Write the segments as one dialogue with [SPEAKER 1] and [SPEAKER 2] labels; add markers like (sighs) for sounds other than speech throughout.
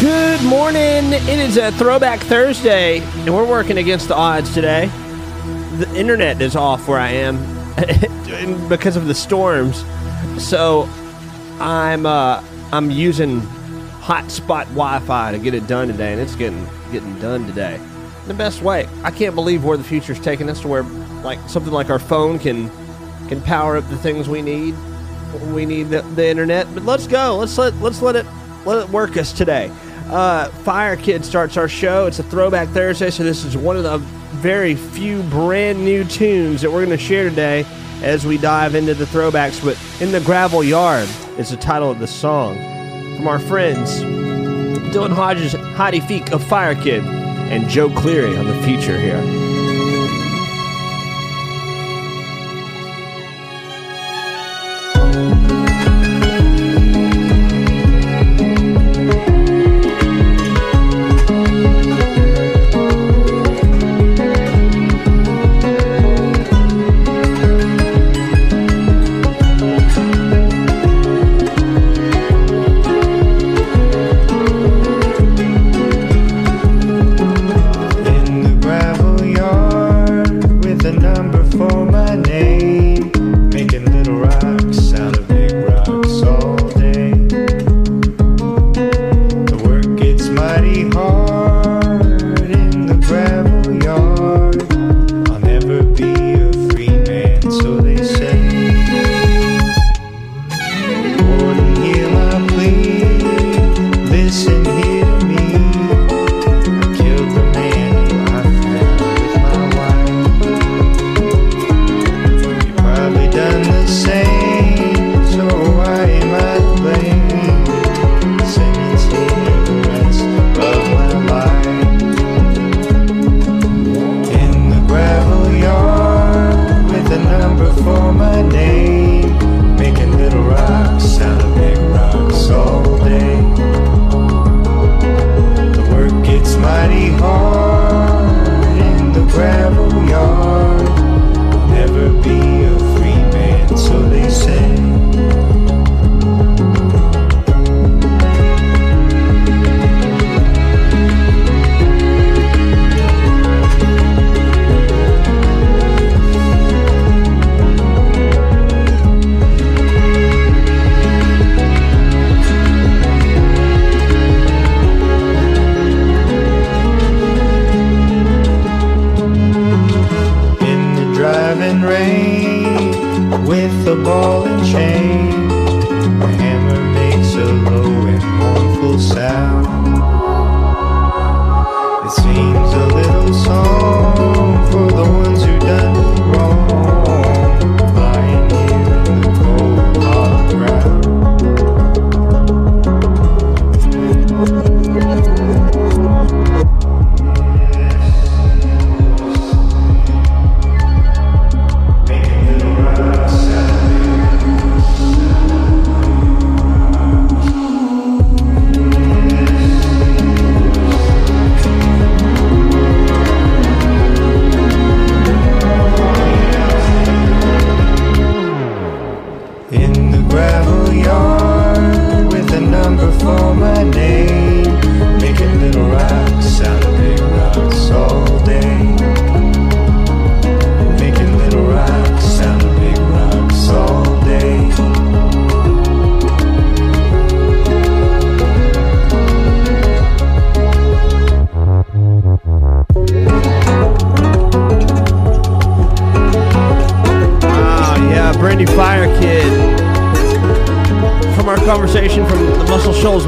[SPEAKER 1] Good morning. It is a Throwback Thursday, and we're working against the odds today. The internet is off where I am (laughs) because of the storms, so I'm uh, I'm using hotspot Wi-Fi to get it done today, and it's getting getting done today the best way. I can't believe where the future's taking us to where like something like our phone can can power up the things we need. We need the, the internet, but let's go. Let's let let's let it let it work us today. Uh, Fire Kid starts our show. It's a Throwback Thursday, so this is one of the very few brand new tunes that we're going to share today as we dive into the throwbacks. But in the gravel yard is the title of the song from our friends Dylan Hodges, Heidi Feek of Fire Kid, and Joe Cleary on the feature here.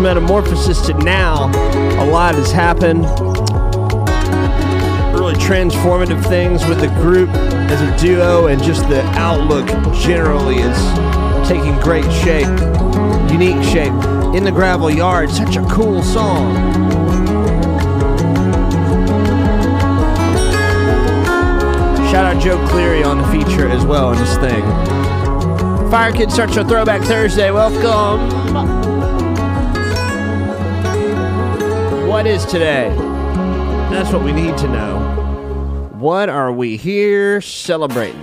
[SPEAKER 1] Metamorphosis to now, a lot has happened. Really transformative things with the group as a duo, and just the outlook generally is taking great shape, unique shape. In the Gravel Yard, such a cool song. Shout out Joe Cleary on the feature as well in this thing. Fire Kid starts our Throwback Thursday. Welcome. What is today? That's what we need to know. What are we here celebrating?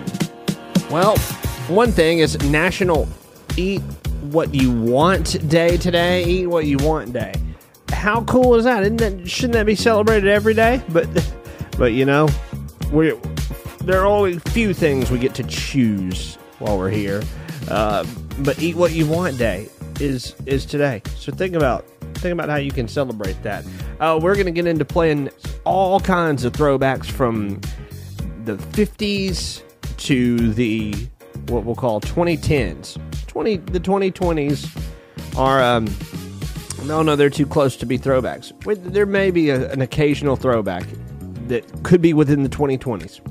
[SPEAKER 1] Well, one thing is National Eat What You Want Day today. Eat What You Want Day.
[SPEAKER 2] how cool is that? Isn't that shouldn't that be celebrated every day? But but you know, we there are only few things we get to choose while we're here. Uh, but eat what you want day is is today. So think about think about how you can celebrate that. Uh, we're gonna get into playing all kinds of throwbacks from the 50s to the what we'll call 2010s. 20 the 2020s are um, no no they're too close to be throwbacks. There may be a, an occasional throwback that could be within the 2020s,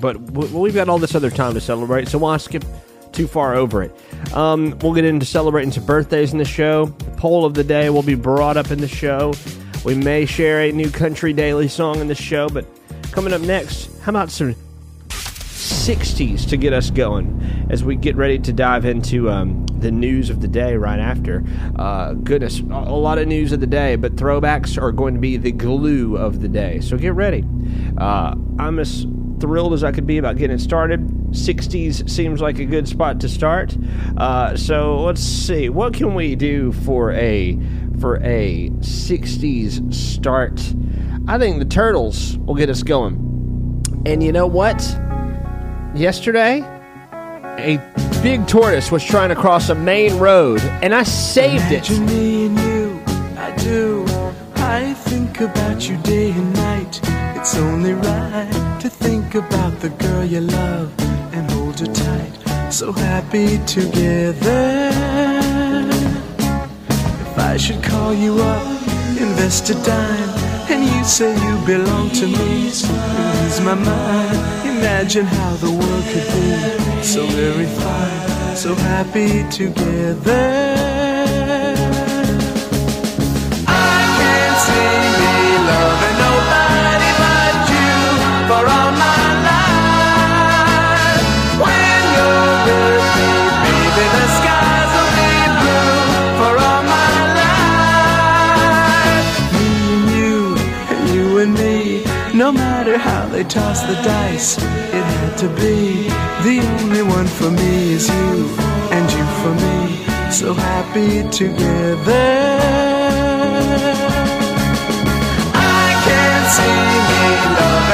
[SPEAKER 2] but we've got all this other time to celebrate, so why skip too far over it? Um, we'll get into celebrating some birthdays in the show. The Poll of the day will be brought up in the show. We may share a new country daily song in the show, but coming up next, how about some 60s to get us going as we get ready to dive into um, the news of the day right after. Uh, goodness, a lot of news of the day, but throwbacks are going to be the glue of the day. So get ready. Uh, I'm as thrilled as I could be about getting started. 60s seems like a good spot to start. Uh, so let's see, what can we do for a for a 60s start? I think the Turtles will get us going. And you know what? Yesterday, a big tortoise was trying to cross a main road, and I saved it.
[SPEAKER 3] Me and you, I do. I think about you day and night. It's only right to think about the girl you love and hold her tight. So happy together. I should call you up, invest a dime, and you say you belong to me, lose my mind. Imagine how the world could be so very fine, so happy together. They toss the dice, it had to be. The only one for me is you, and you for me, so happy together. I can't see me loving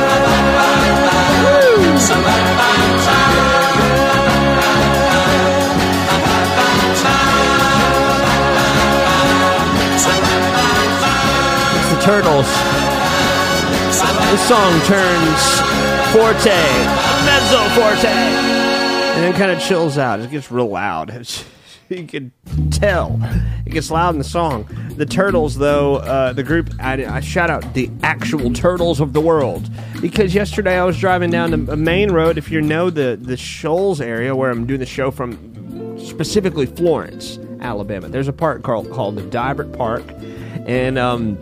[SPEAKER 2] Turtles. This song turns forte, mezzo forte, and then kind of chills out. It gets real loud. It's- (laughs) you can tell it gets loud in the song. The Turtles, though, uh, the group, I, I shout out the actual Turtles of the world because yesterday I was driving down the main road. If you know the the Shoals area where I'm doing the show from, specifically Florence, Alabama. There's a park called called the Deibert Park, and um,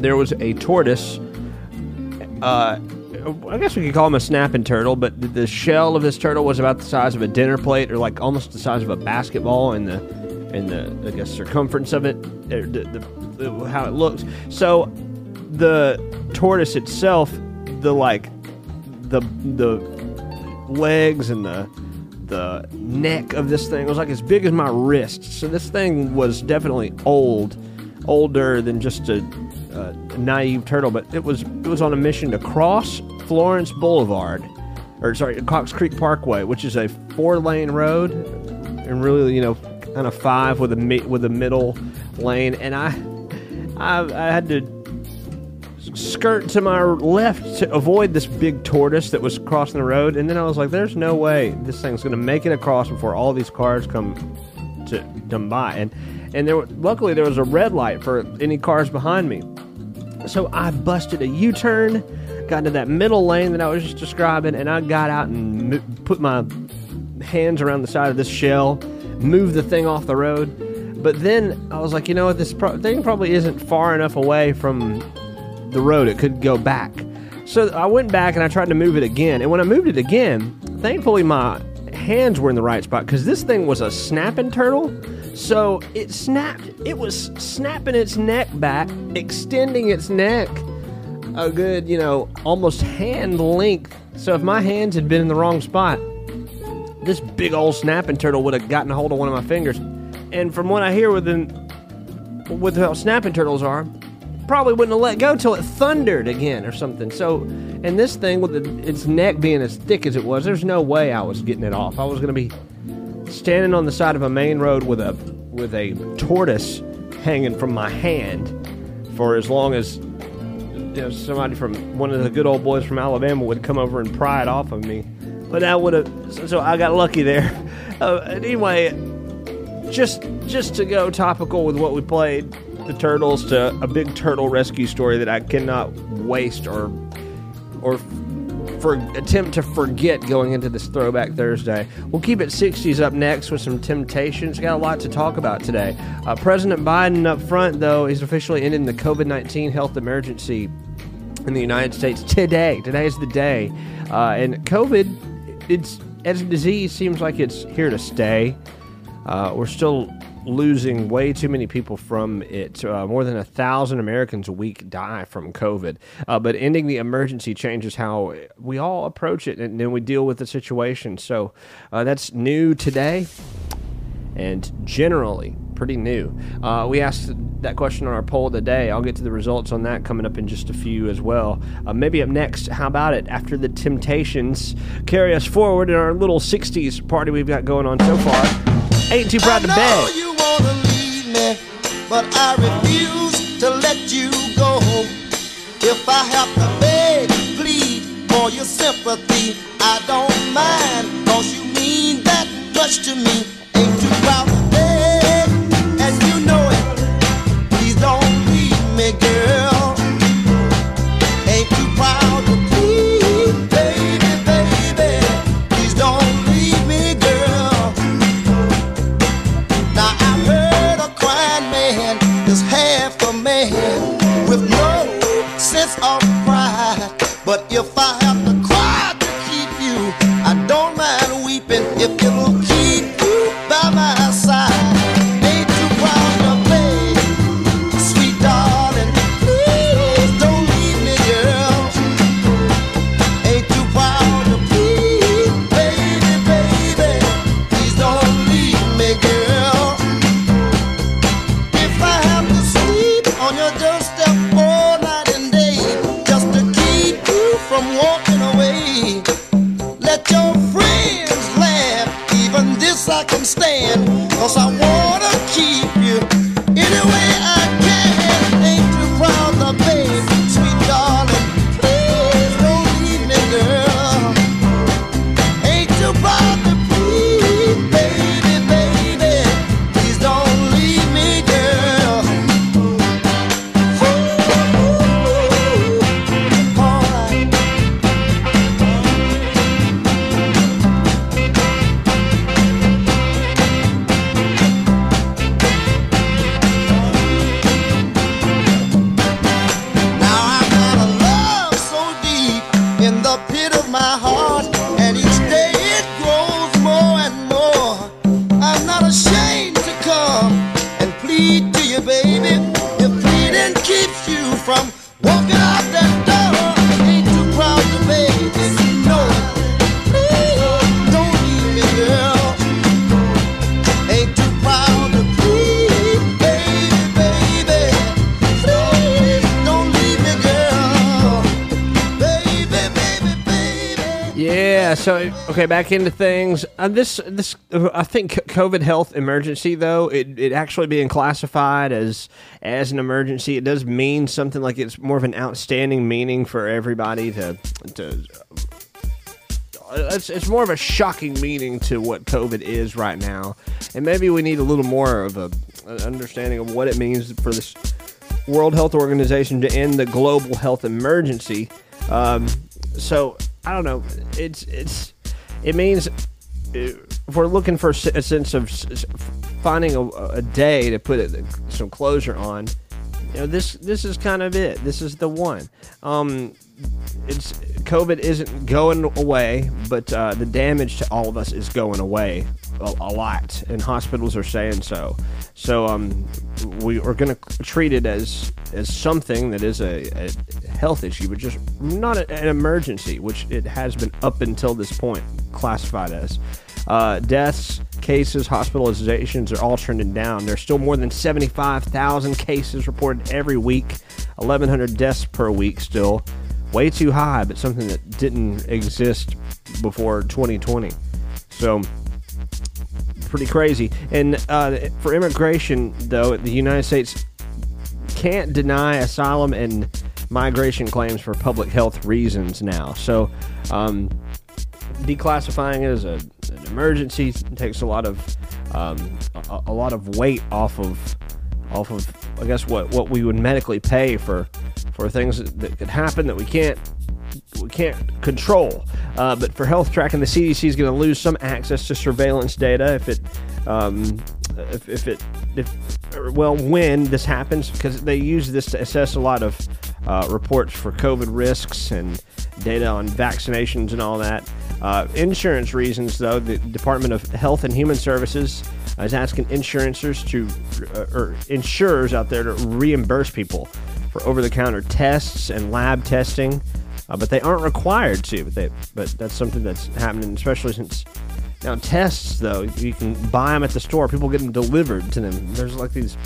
[SPEAKER 2] there was a tortoise. Uh, I guess we could call him a snapping turtle, but the, shell of this turtle was about the size of a dinner plate, or like almost the size of a basketball, and the and the I guess circumference of it, the, the, the how it looks. So the tortoise itself, the like the the legs and the the neck of this thing. Was like as big as my wrist. So this thing was definitely old, older than just a, a naive turtle. But it was it was on a mission to cross Florence Boulevard, or sorry, Cox Creek Parkway, which is a four lane road, and really you know kind of five with a with a middle lane. And I I, I had to skirt to my left to avoid this big tortoise that was crossing the road. And then I was like, there's no way this thing's going to make it across before all these cars come to come by. And and there, luckily, there was a red light for any cars behind me. So I busted a U turn, got into that middle lane that I was just describing, and I got out and mo- put my hands around the side of this shell, moved the thing off the road. But then I was like, you know what, this pro- thing probably isn't far enough away from the road. It could go back. So I went back and I tried to move it again. And when I moved it again, thankfully my hands were in the right spot because this thing was a snapping turtle. So it snapped. It was snapping its neck back, extending its neck a good, you know, almost hand length. So if my hands had been in the wrong spot, this big old snapping turtle would have gotten a hold of one of my fingers. And from what I hear with the, with how snapping turtles are, probably wouldn't have let go till it thundered again or something. So, and this thing with the, its neck being as thick as it was, there's no way I was getting it off. I was going to be standing on the side of a main road with a with a tortoise hanging from my hand for as long as you know, somebody from one of the good old boys from Alabama would come over and pry it off of me. But that would have so, so I got lucky there. (laughs) Uh, anyway, just just to go topical with what we played, the turtles to a big turtle rescue story that I cannot waste or or for attempt to forget going into this throwback Thursday. We'll keep it 60s up next with some temptations. Got a lot to talk about today. Uh, President Biden up front, though, is officially ending the COVID 19 health emergency in the United States today. Today is the day. Uh, and COVID, it's as a disease, seems like it's here to stay. Uh, we're still losing way too many people from it. Uh, more than a thousand Americans a week die from COVID. Uh, but ending the emergency changes how we all approach it and then we deal with the situation. So uh, that's new today and generally pretty new. Uh, we asked that question on our poll today. I'll get to the results on that coming up in just a few as well. Uh, maybe up next, how about it? After the Temptations carry us forward in our little 60s party we've got going on so far. Ain't too proud to
[SPEAKER 4] know
[SPEAKER 2] beg.
[SPEAKER 4] you wanna leave me, but I refuse to let you go. If I have to beg, plead for your sympathy, if I have
[SPEAKER 2] So okay, back into things. Uh, this this I think COVID health emergency though it, it actually being classified as as an emergency it does mean something like it's more of an outstanding meaning for everybody to to. It's, it's more of a shocking meaning to what COVID is right now, and maybe we need a little more of a an understanding of what it means for this World Health Organization to end the global health emergency. Um, so I don't know. It's it's it means if we're looking for a sense of finding a, a day to put it, some closure on. You know, this this is kind of it. This is the one. Um, it's COVID isn't going away, but uh, the damage to all of us is going away a, a lot, and hospitals are saying so. So um, we are going to treat it as as something that is a, a health issue, but just not a, an emergency, which it has been up until this point classified as. Uh, deaths, cases, hospitalizations are all trending down. There's still more than 75,000 cases reported every week, 1,100 deaths per week still. Way too high, but something that didn't exist before 2020. So, pretty crazy. And uh, for immigration, though, the United States can't deny asylum and migration claims for public health reasons now. So, um, declassifying it as a, an emergency takes a lot of um, a, a, lot of weight off of off of I guess what what we would medically pay for for things that, that could happen that we can't we can't control. Uh, but for health tracking, the CDC is going to lose some access to surveillance data if it um, if, if it if well when this happens because they use this to assess a lot of uh, reports for COVID risks and data on vaccinations and all that. Uh, insurance reasons, though, the Department of Health and Human Services is asking insurances to uh, or insurers out there to reimburse people for over-the-counter tests and lab testing, uh, but they aren't required to. But they but that's something that's happening, especially since now, tests, though, you can buy them at the store. People get them delivered to them. There's like these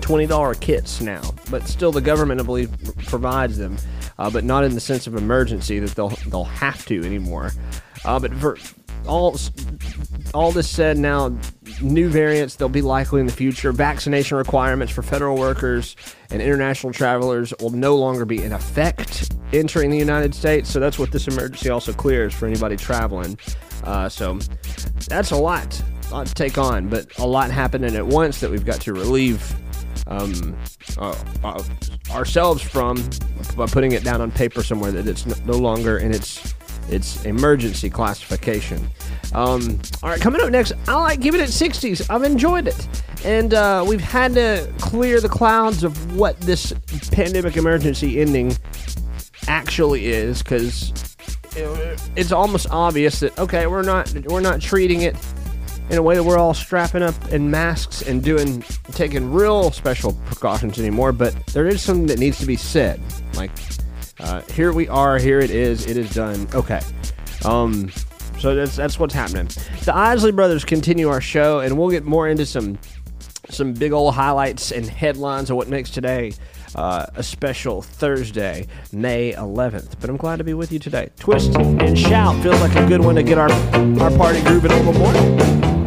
[SPEAKER 2] $20 kits now, but still the government, I believe, provides them, uh, but not in the sense of emergency that they'll, they'll have to anymore. Uh, but for all, all this said, now new variants they'll be likely in the future. Vaccination requirements for federal workers and international travelers will no longer be in effect entering the United States. So that's what this emergency also clears for anybody traveling. Uh, so that's a lot, a lot to take on, but a lot happening at once that we've got to relieve um, uh, uh, ourselves from by putting it down on paper somewhere that it's no longer in its its emergency classification. Um, all right, coming up next, I like giving it 60s. I've enjoyed it. And uh, we've had to clear the clouds of what this pandemic emergency ending actually is because it's almost obvious that okay, we're not we're not treating it in a way that we're all strapping up in masks and doing taking real special precautions anymore. But there is something that needs to be said. Like uh, here we are, here it is, it is done. Okay. Um, so that's that's what's happening. The Isley Brothers continue our show, and we'll get more into some some big old highlights and headlines of what makes today uh, a special Thursday, May 11th. But I'm glad to be with you today. Twist and shout feels like a good one to get our our party grooving a little more.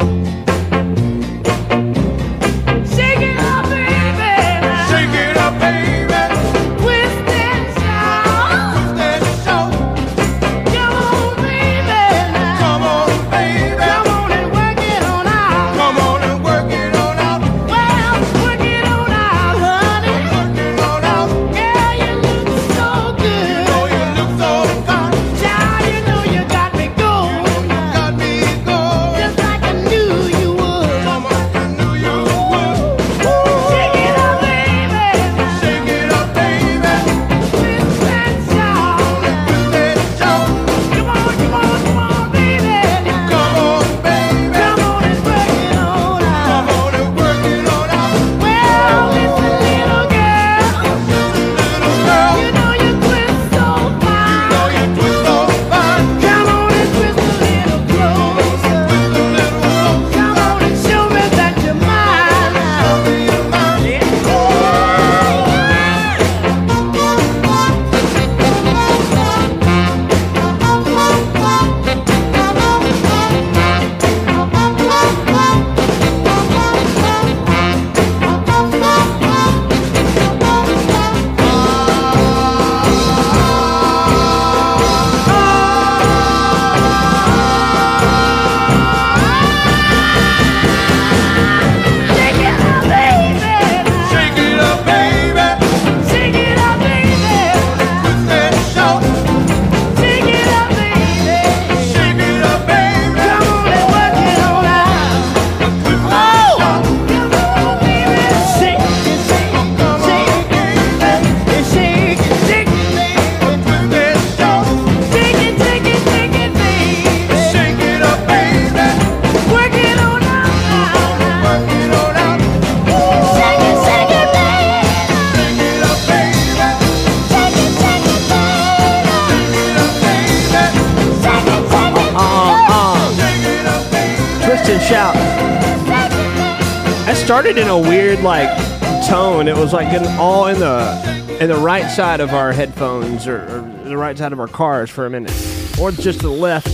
[SPEAKER 5] Like
[SPEAKER 2] getting all in the in the right side of our headphones or, or the right side of our cars for a minute, or just the left.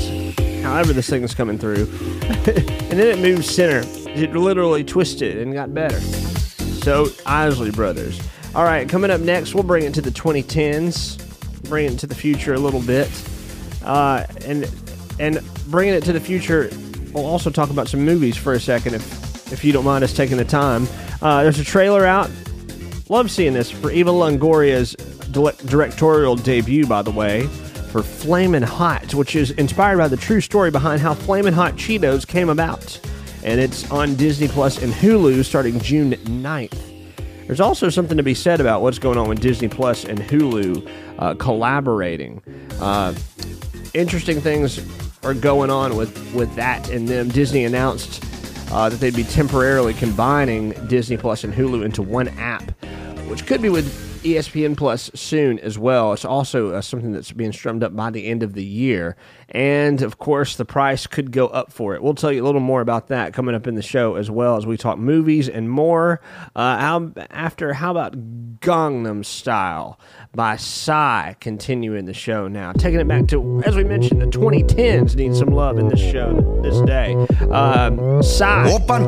[SPEAKER 2] However, this thing's coming through, (laughs) and then it moved center. It literally twisted and got better. So Isley Brothers. All right, coming up next, we'll bring it to the 2010s, bring it to the future a little bit, uh, and and bringing it to the future. We'll also talk about some movies for a second, if if you don't mind us taking the time. Uh, there's a trailer out. Love seeing this for Eva Longoria's directorial debut, by the way, for Flamin' Hot, which is inspired by the true story behind how Flamin' Hot Cheetos came about. And it's on Disney Plus and Hulu starting June 9th. There's also something to be said about what's going on with Disney Plus and Hulu uh, collaborating. Uh, interesting things are going on with, with that and them. Disney announced uh, that they'd be temporarily combining Disney Plus and Hulu into one app, which could be with ESPN Plus soon as well. It's also uh, something that's being strummed up by the end of the year. And of course, the price could go up for it. We'll tell you a little more about that coming up in the show as well as we talk movies and more. Uh, how, after, how about Gangnam Style by Psy continuing the show now? Taking it back to, as we mentioned, the 2010s need some love in this show this day. Um, Psy.
[SPEAKER 5] 오빤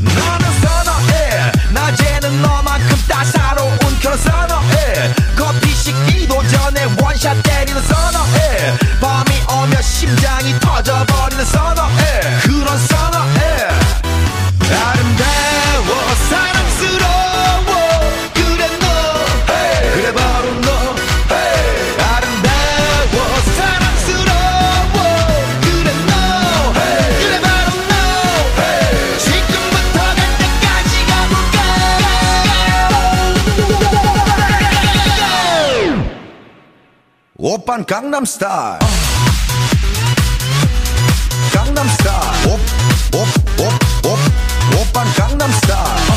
[SPEAKER 5] 너는 선어해. 낮에는 너만큼 따사로운 그런 선어해. 커피 식기도 전에 원샷 때리는 선어해. 밤이 오면 심장이 터져버리는 선어해. 그런 선어해 오빤 강남스타일 강남스타일 옵옵옵옵 오빤 강남스타일 강남스타일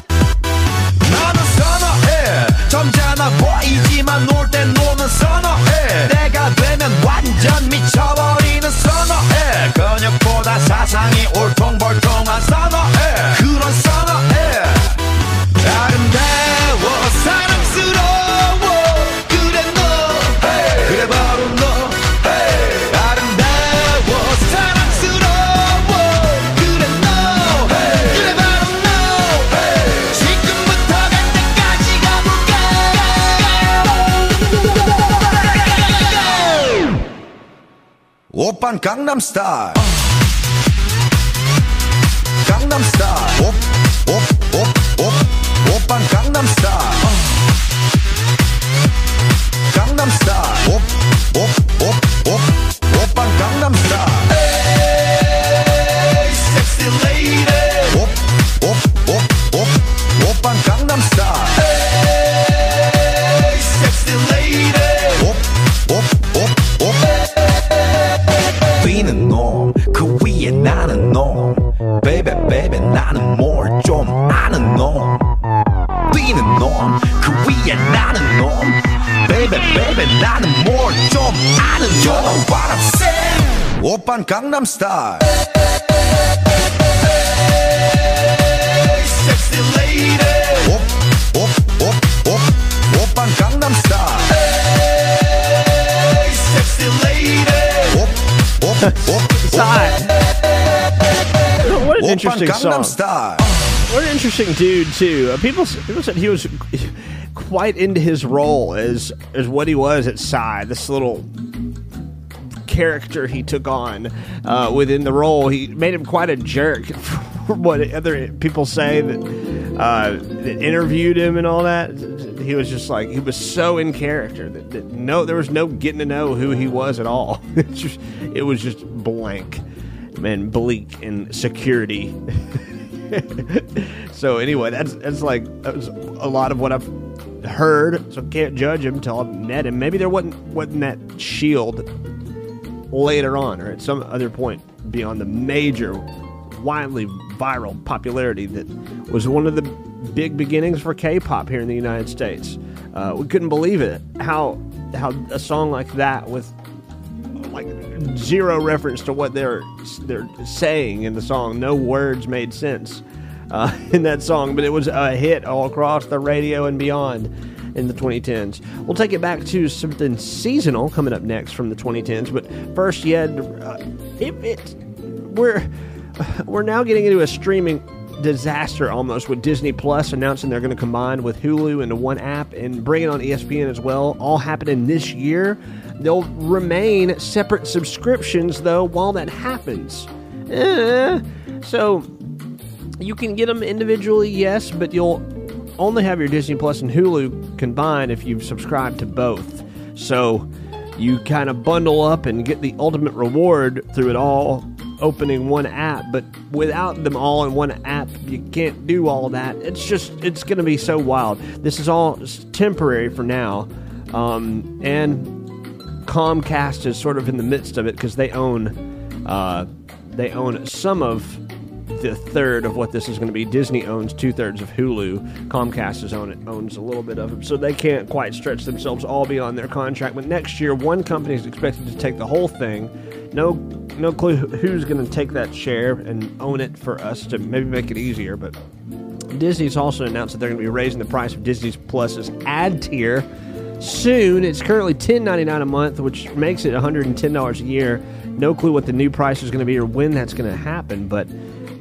[SPEAKER 5] 강남스타일 강남스타일 I'm star. (laughs)
[SPEAKER 2] What an interesting song. What an interesting dude too. Uh, people, people said he was quite into his role as as what he was at Psy. This little character he took on uh, within the role. He made him quite a jerk. (laughs) From what other people say that, uh, that interviewed him and all that, he was just like he was so in character that, that no, there was no getting to know who he was at all. (laughs) It's just, it was just blank and bleak and security. (laughs) so anyway, that's that's like that was a lot of what I've heard. So can't judge him until I've met him. Maybe there wasn't wasn't that shield later on or at some other point beyond the major, widely viral popularity that was one of the big beginnings for K-pop here in the United States. Uh, we couldn't believe it how how a song like that with like zero reference to what they're they're saying in the song, no words made sense uh, (laughs) in that song, but it was a hit all across the radio and beyond in the 2010s. We'll take it back to something seasonal coming up next from the 2010s, but first, yeah, uh, it, it, we're (sighs) we're now getting into a streaming disaster almost with Disney Plus announcing they're going to combine with Hulu into one app and bring it on ESPN as well. All happening this year. They'll remain separate subscriptions though while that happens. Eh, so you can get them individually, yes, but you'll only have your Disney Plus and Hulu combined if you've subscribed to both. So you kind of bundle up and get the ultimate reward through it all opening one app, but without them all in one app, you can't do all that. It's just, it's going to be so wild. This is all temporary for now. Um, and Comcast is sort of in the midst of it because they own, uh, they own some of the third of what this is going to be. Disney owns two thirds of Hulu. Comcast is own it, owns a little bit of it, so they can't quite stretch themselves all beyond their contract. But next year, one company is expected to take the whole thing. No, no clue who's going to take that share and own it for us to maybe make it easier. But Disney's also announced that they're going to be raising the price of Disney Plus's ad tier soon. It's currently $10.99 a month, which makes it $110 a year. No clue what the new price is going to be or when that's going to happen, but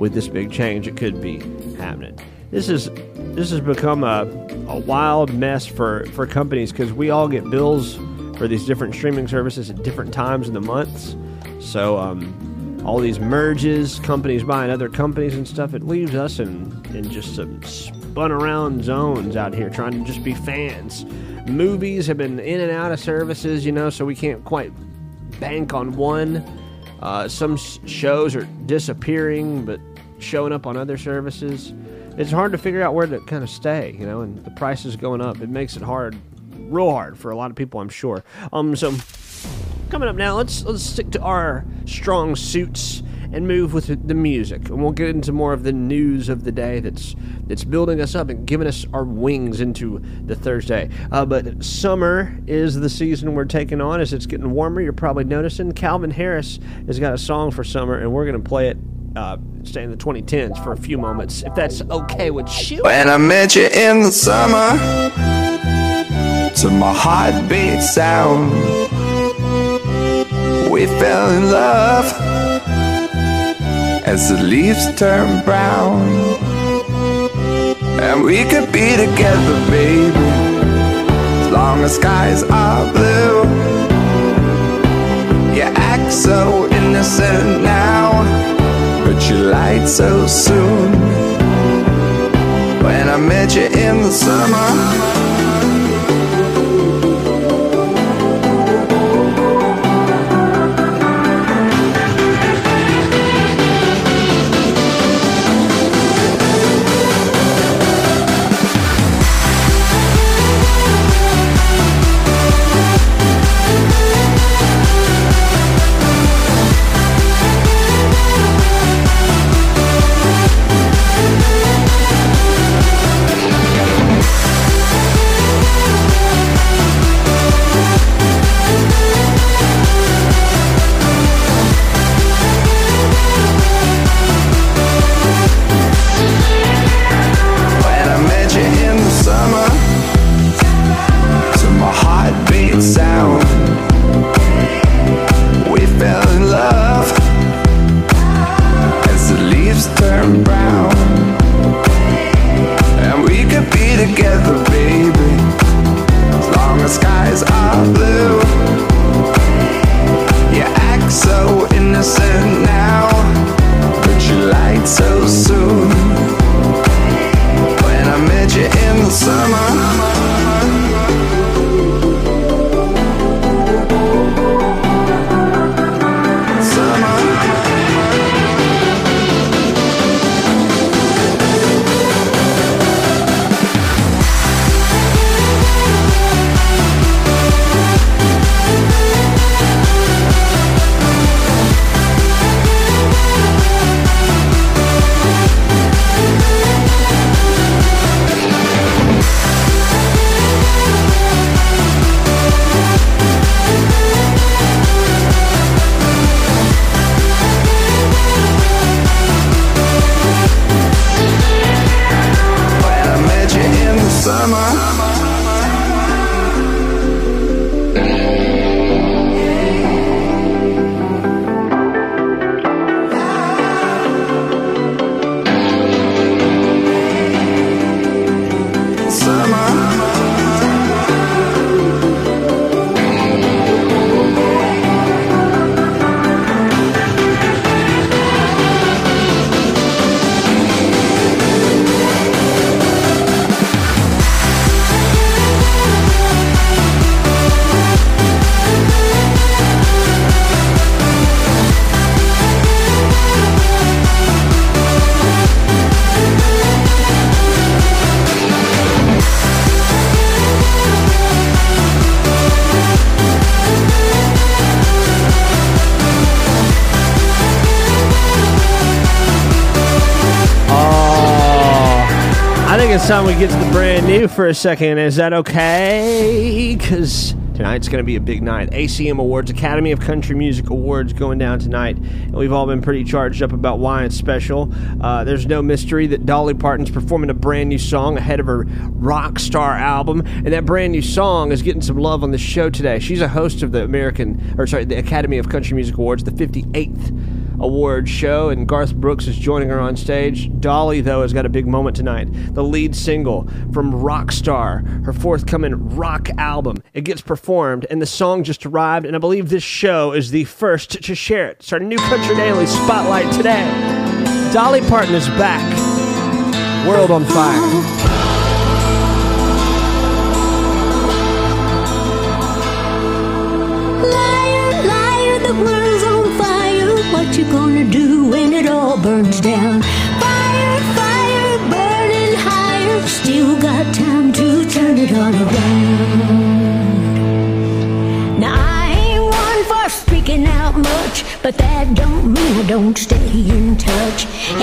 [SPEAKER 2] with this big change, it could be happening. This is this has become a, a wild mess for, for companies because we all get bills for these different streaming services at different times in the months. So um, all these merges, companies buying other companies and stuff, it leaves us in, in just some spun around zones out here trying to just be fans. Movies have been in and out of services, you know, so we can't quite bank on one. Uh, some shows are disappearing, but showing up on other services. It's hard to figure out where to kind of stay, you know, and the price is going up. It makes it hard, real hard for a lot of people, I'm sure. Um, so coming up now, let's let's stick to our strong suits and move with the music, and we'll get into more of the news of the day that's that's building us up and giving us our wings into the Thursday. Uh, but summer is the season we're taking on as it's getting warmer. You're probably noticing Calvin Harris has got a song for summer, and we're gonna play it. Uh, stay in the 2010s for a few moments, if that's okay with you.
[SPEAKER 5] When I met you in the summer, to my heartbeat sound, we fell in love as the leaves turn brown. And we could be together, baby, as long as skies are blue. You act so innocent now, you lied so soon. When I met you in the summer.
[SPEAKER 2] New for a second. Is that okay? Because tonight's going to be a big night. ACM Awards, Academy of Country Music Awards going down tonight. And we've all been pretty charged up about why it's special. Uh, there's no mystery that Dolly Parton's performing a brand new song ahead of her Rockstar album. And that brand new song is getting some love on the show today. She's a host of the American, or sorry, the Academy of Country Music Awards, the 58th award show, and Garth Brooks is joining her on stage. Dolly, though, has got a big moment tonight. The lead single from Rockstar, her forthcoming rock album. It gets performed, and the song just arrived, and I believe this show is the first to share it. It's our new Country Daily Spotlight today. Dolly Parton is back. World on Fire.
[SPEAKER 6] But that don't mean I don't stay in touch.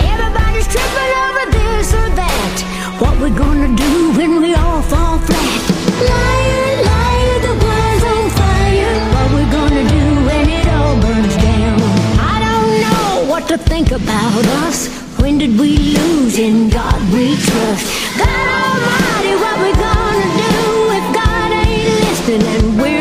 [SPEAKER 6] Everybody's tripping over this or that. What we gonna do when we all fall flat? Liar, liar, the world's on fire. What we gonna do when it all burns down? I don't know what to think about us. When did we lose in God we trust? God Almighty, what we gonna do if God ain't listening? We're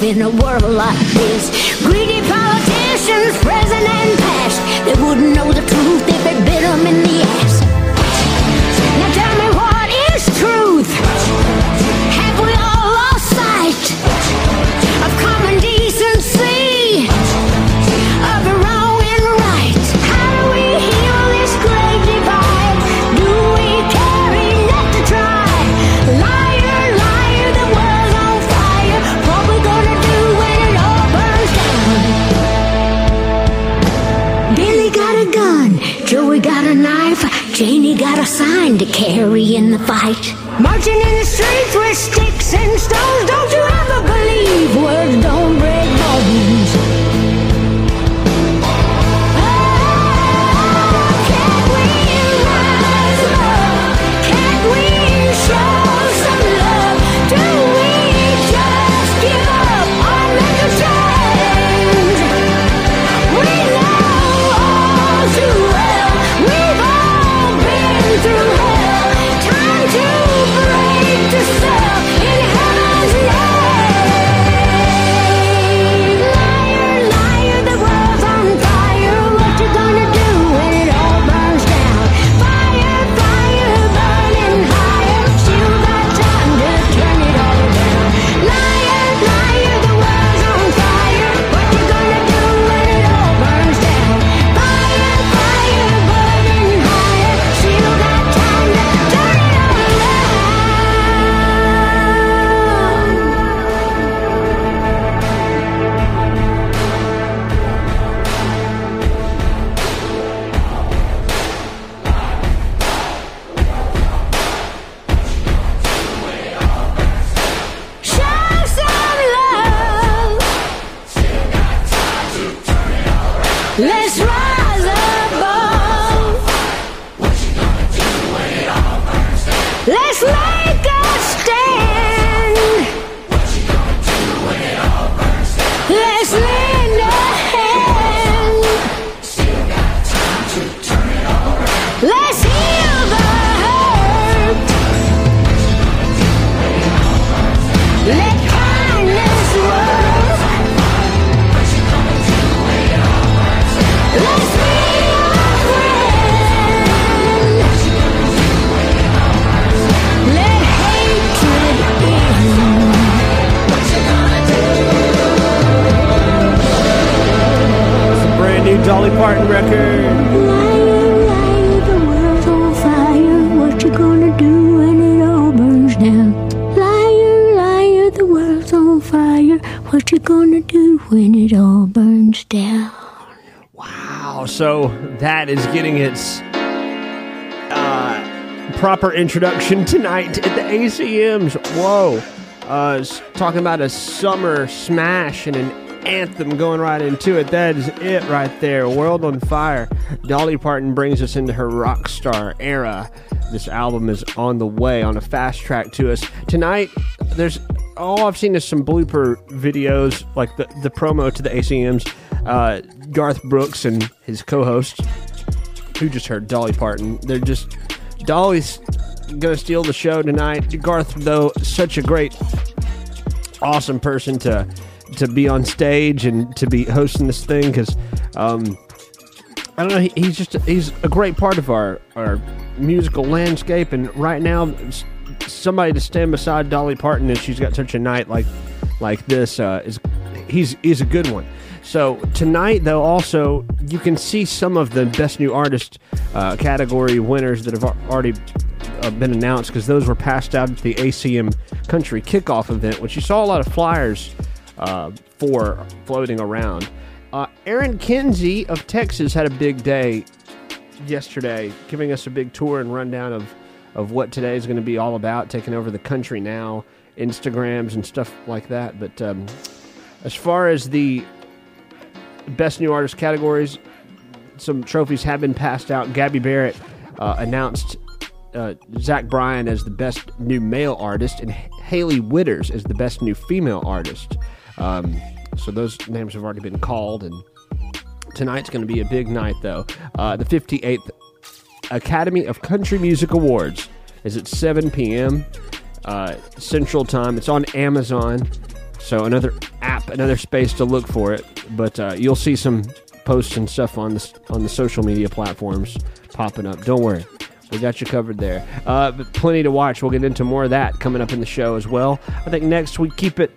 [SPEAKER 6] live in a world like this? Greedy politicians, present and past, they wouldn't know the truth if it bit them in the ass.
[SPEAKER 2] That is getting its uh, proper introduction tonight at the ACMs. Whoa. Uh, talking about a summer smash and an anthem going right into it. That is it right there. World on Fire. Dolly Parton brings us into her rock star era. This album is on the way on a fast track to us. Tonight, there's all I've seen is some blooper videos, like the, the promo to the ACMs. Uh, Garth Brooks and his co host, who just heard Dolly Parton. They're just Dolly's gonna steal the show tonight. Garth, though, such a great, awesome person to to be on stage and to be hosting this thing because um, I don't know. He, he's just he's a great part of our our musical landscape, and right now, somebody to stand beside Dolly Parton and she's got such a night like like this uh, is he's he's a good one. So tonight, though, also you can see some of the best new artist uh, category winners that have already uh, been announced because those were passed out at the ACM Country Kickoff event, which you saw a lot of flyers uh, for floating around. Uh, Aaron Kinsey of Texas had a big day yesterday, giving us a big tour and rundown of, of what today is going to be all about, taking over the country now, Instagrams and stuff like that. But um, as far as the best new artist categories, some trophies have been passed out. Gabby Barrett uh, announced uh, Zach Bryan as the best new male artist and Hailey Whitters as the best new female artist. Um, so those names have already been called, and tonight's going to be a big night, though. Uh, the 58th Academy of Country Music Awards is at 7 p.m. Uh, Central Time. It's on Amazon, so another app, another space to look for it. But uh, you'll see some posts and stuff on the on the social media platforms popping up. Don't worry. We got you covered there. Uh, plenty to watch. We'll get into more of that coming up in the show as well. I think next we keep it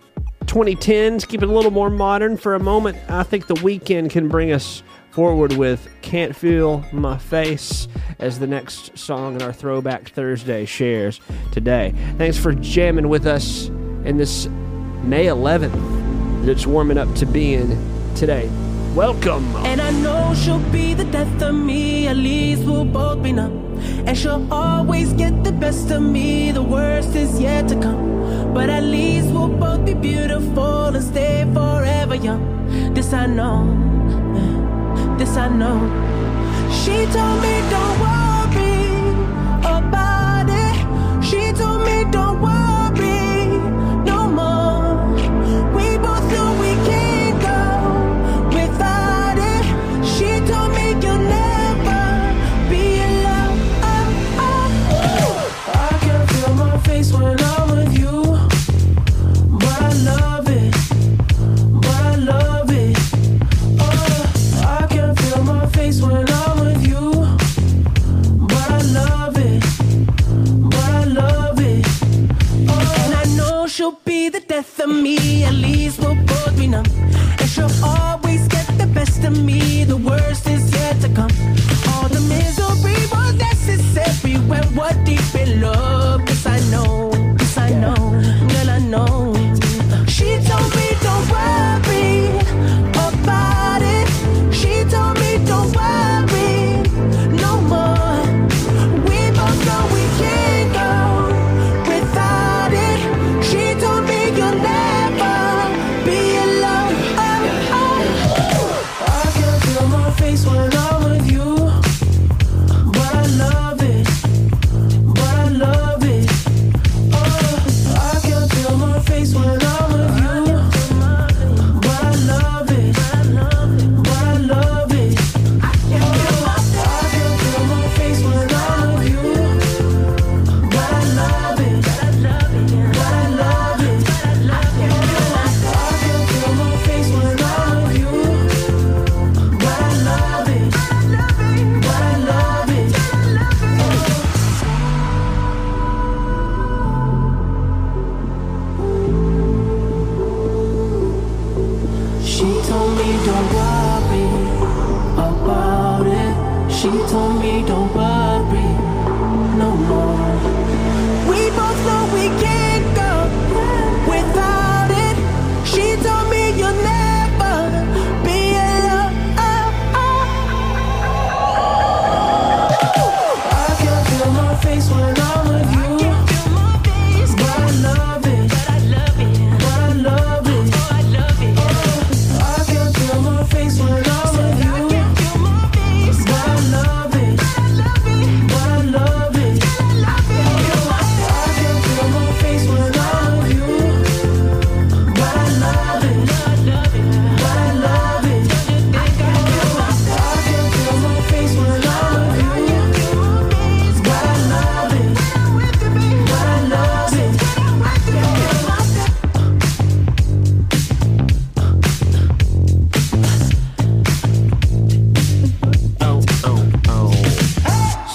[SPEAKER 2] 2010s, keep it a little more modern for a moment. I think the Weeknd can bring us forward with Can't Feel My Face as the next song in our Throwback Thursday shares today. Thanks for jamming with us in this May 11th that it's warming up to being today. Welcome.
[SPEAKER 7] And I know she'll be the death of me, at least we'll both be numb. And she'll always get the best of me, the worst is yet to come. But at least we'll both be beautiful and stay forever young. This I know, this I know. She told me don't worry about it. She told me don't worry she'll be the death of me. At least we'll both be numb. And she'll always get the best of me. The worst is yet to come. All the misery was necessary when we're deep in love. Yes, I know.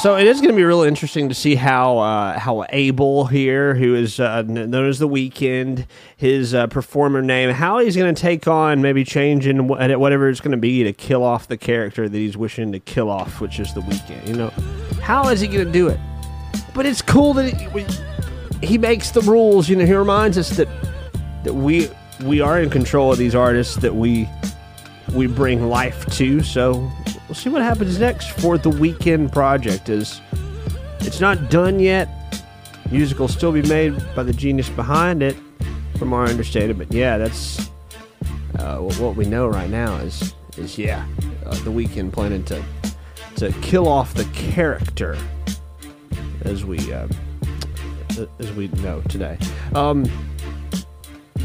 [SPEAKER 2] So it is going to be really interesting to see how uh, how Abel here, who is uh, known as the Weeknd, his uh, performer name, how he's going to take on maybe changing whatever it's going to be to kill off the character that he's wishing to kill off, which is the Weeknd. You know, how is he going to do it? But it's cool that he, he makes the rules. You know, he reminds us that that we we are in control of these artists that we we bring life to. So we'll see what happens next for the Weeknd project. Is it's not done yet. Music will still be made by the genius behind it, from our understanding. But yeah, that's uh, what we know right now. Is is yeah, uh, the Weeknd planning to to kill off the character as we uh, as we know today. Um,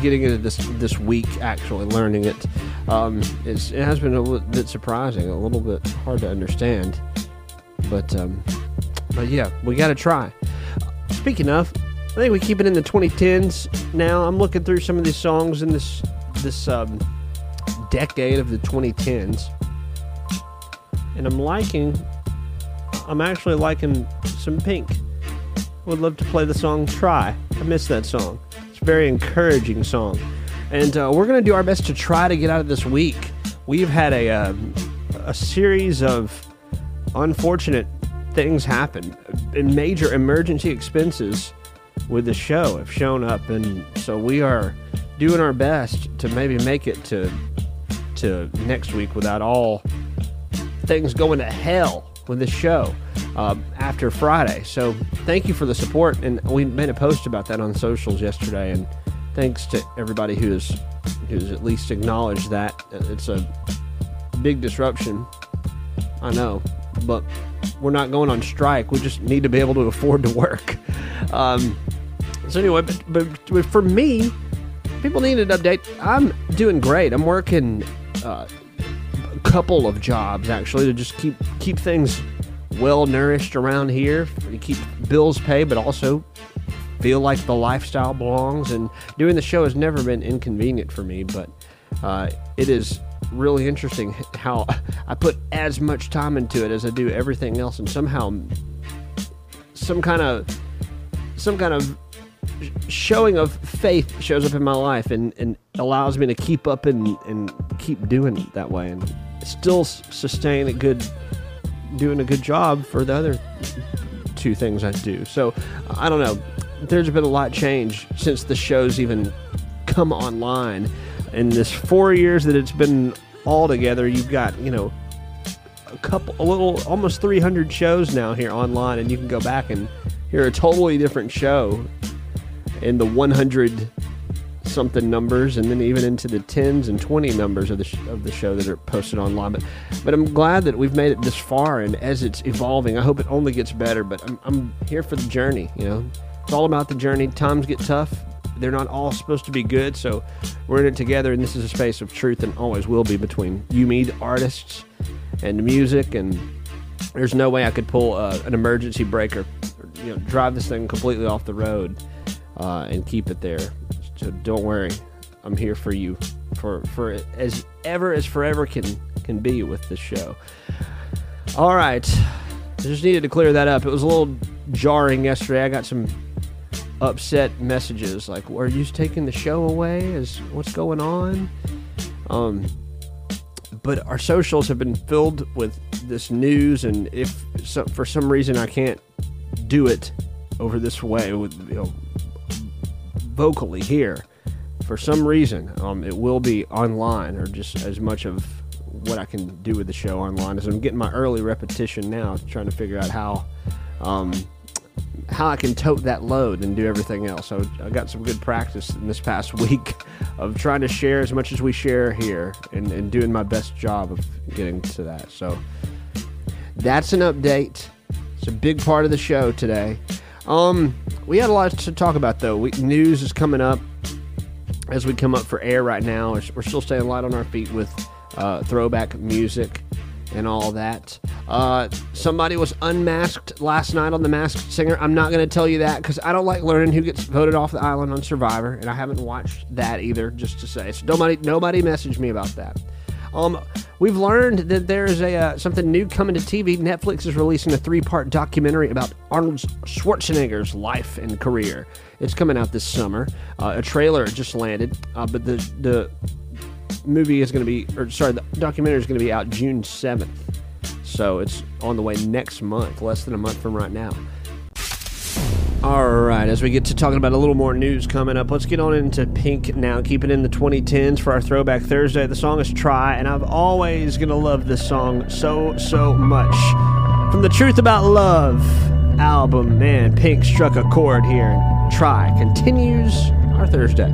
[SPEAKER 2] getting into this this week, actually learning it, um, it has been a little bit surprising, a little bit hard to understand, but um, but yeah, we got to try. Speaking of, I think we keep it in the 2010s now. I'm looking through some of these songs in this this um, decade of the 2010s, and I'm liking. I'm actually liking some Pink. Would love to play the song "Try." I miss that song. Very encouraging song, and uh, we're gonna do our best to try to get out of this week. We've had a um, a series of unfortunate things happen, and major emergency expenses with the show have shown up, and so we are doing our best to maybe make it to to next week without all things going to hell with the show um, after Friday. So thank you for the support, and we made a post about that on socials yesterday, and thanks to everybody who's who's at least acknowledged that it's a big disruption. I know, but we're not going on strike. We just need to be able to afford to work. (laughs) Um, so anyway, but, but, but for me, people need an update. I'm doing great. I'm working uh, a couple of jobs actually to just keep keep things well nourished around here, to keep bills paid, but also feel like the lifestyle belongs. And doing the show has never been inconvenient for me, but uh, it is really interesting (laughs) how I put as much time into it as I do everything else, and somehow some kind of some kind of showing of faith shows up in my life and, and allows me to keep up and, and keep doing it that way. And still sustain a good doing a good job for the other two things I do. So I don't know. There's been a lot change since the show's even come online. In this four years that it's been all together, you've got you know a couple, a little, almost 300 shows now here online, and you can go back and hear a totally different show in the 100 something numbers, and then even into the tens and 20 numbers of the sh- of the show that are posted online. But but I'm glad that we've made it this far, and as it's evolving, I hope it only gets better. But I'm I'm here for the journey. You know, it's all about the journey. Times get tough. They're not all supposed to be good, so we're in it together, and this is a space of truth and always will be between you, me, the artists, and the music. And there's no way I could pull uh, an emergency breaker, or, you know, drive this thing completely off the road uh, and keep it there. So don't worry, I'm here for you, for for as ever as forever can can be with this show. All right, I just needed to clear that up. It was a little jarring yesterday. I got some upset messages like, "Are you taking the show away? Is what's going on?" Um, but our socials have been filled with this news, and if so, for some reason I can't do it over this way with you know, vocally here, for some reason, um, it will be online or just as much of what I can do with the show online as I'm getting my early repetition now, trying to figure out how. Um, how I can tote that load and do everything else. So I got some good practice in this past (laughs) week of trying to share as much as we share here and, and doing my best job of getting to that. So that's an update. It's a big part of the show today. Um, we had a lot to talk about though. We, news is coming up as we come up for air right now. We're, still staying light on our feet with uh, throwback music and all that. Uh, somebody was unmasked last night on The Masked Singer. I'm not going to tell you that because I don't like learning who gets voted off the island on Survivor, and I haven't watched that either. Just to say, so nobody nobody messaged me about that.
[SPEAKER 8] Um, we've learned that there's a uh, something new coming to TV. Netflix is releasing a three-part documentary about Arnold Schwarzenegger's life and career. It's coming out this summer. Uh, a trailer just landed, uh, but the the movie is going to be, or sorry, the documentary is going to be out June seventh. So it's on the way next month, less than a month from right now. All right, as we get to talking about a little more news coming up, let's get on into Pink now. Keep it in the 2010s for our Throwback Thursday. The song is Try, and I'm always going to love this song so, so much. From the Truth About Love album, man, Pink struck a chord here. Try continues our Thursday.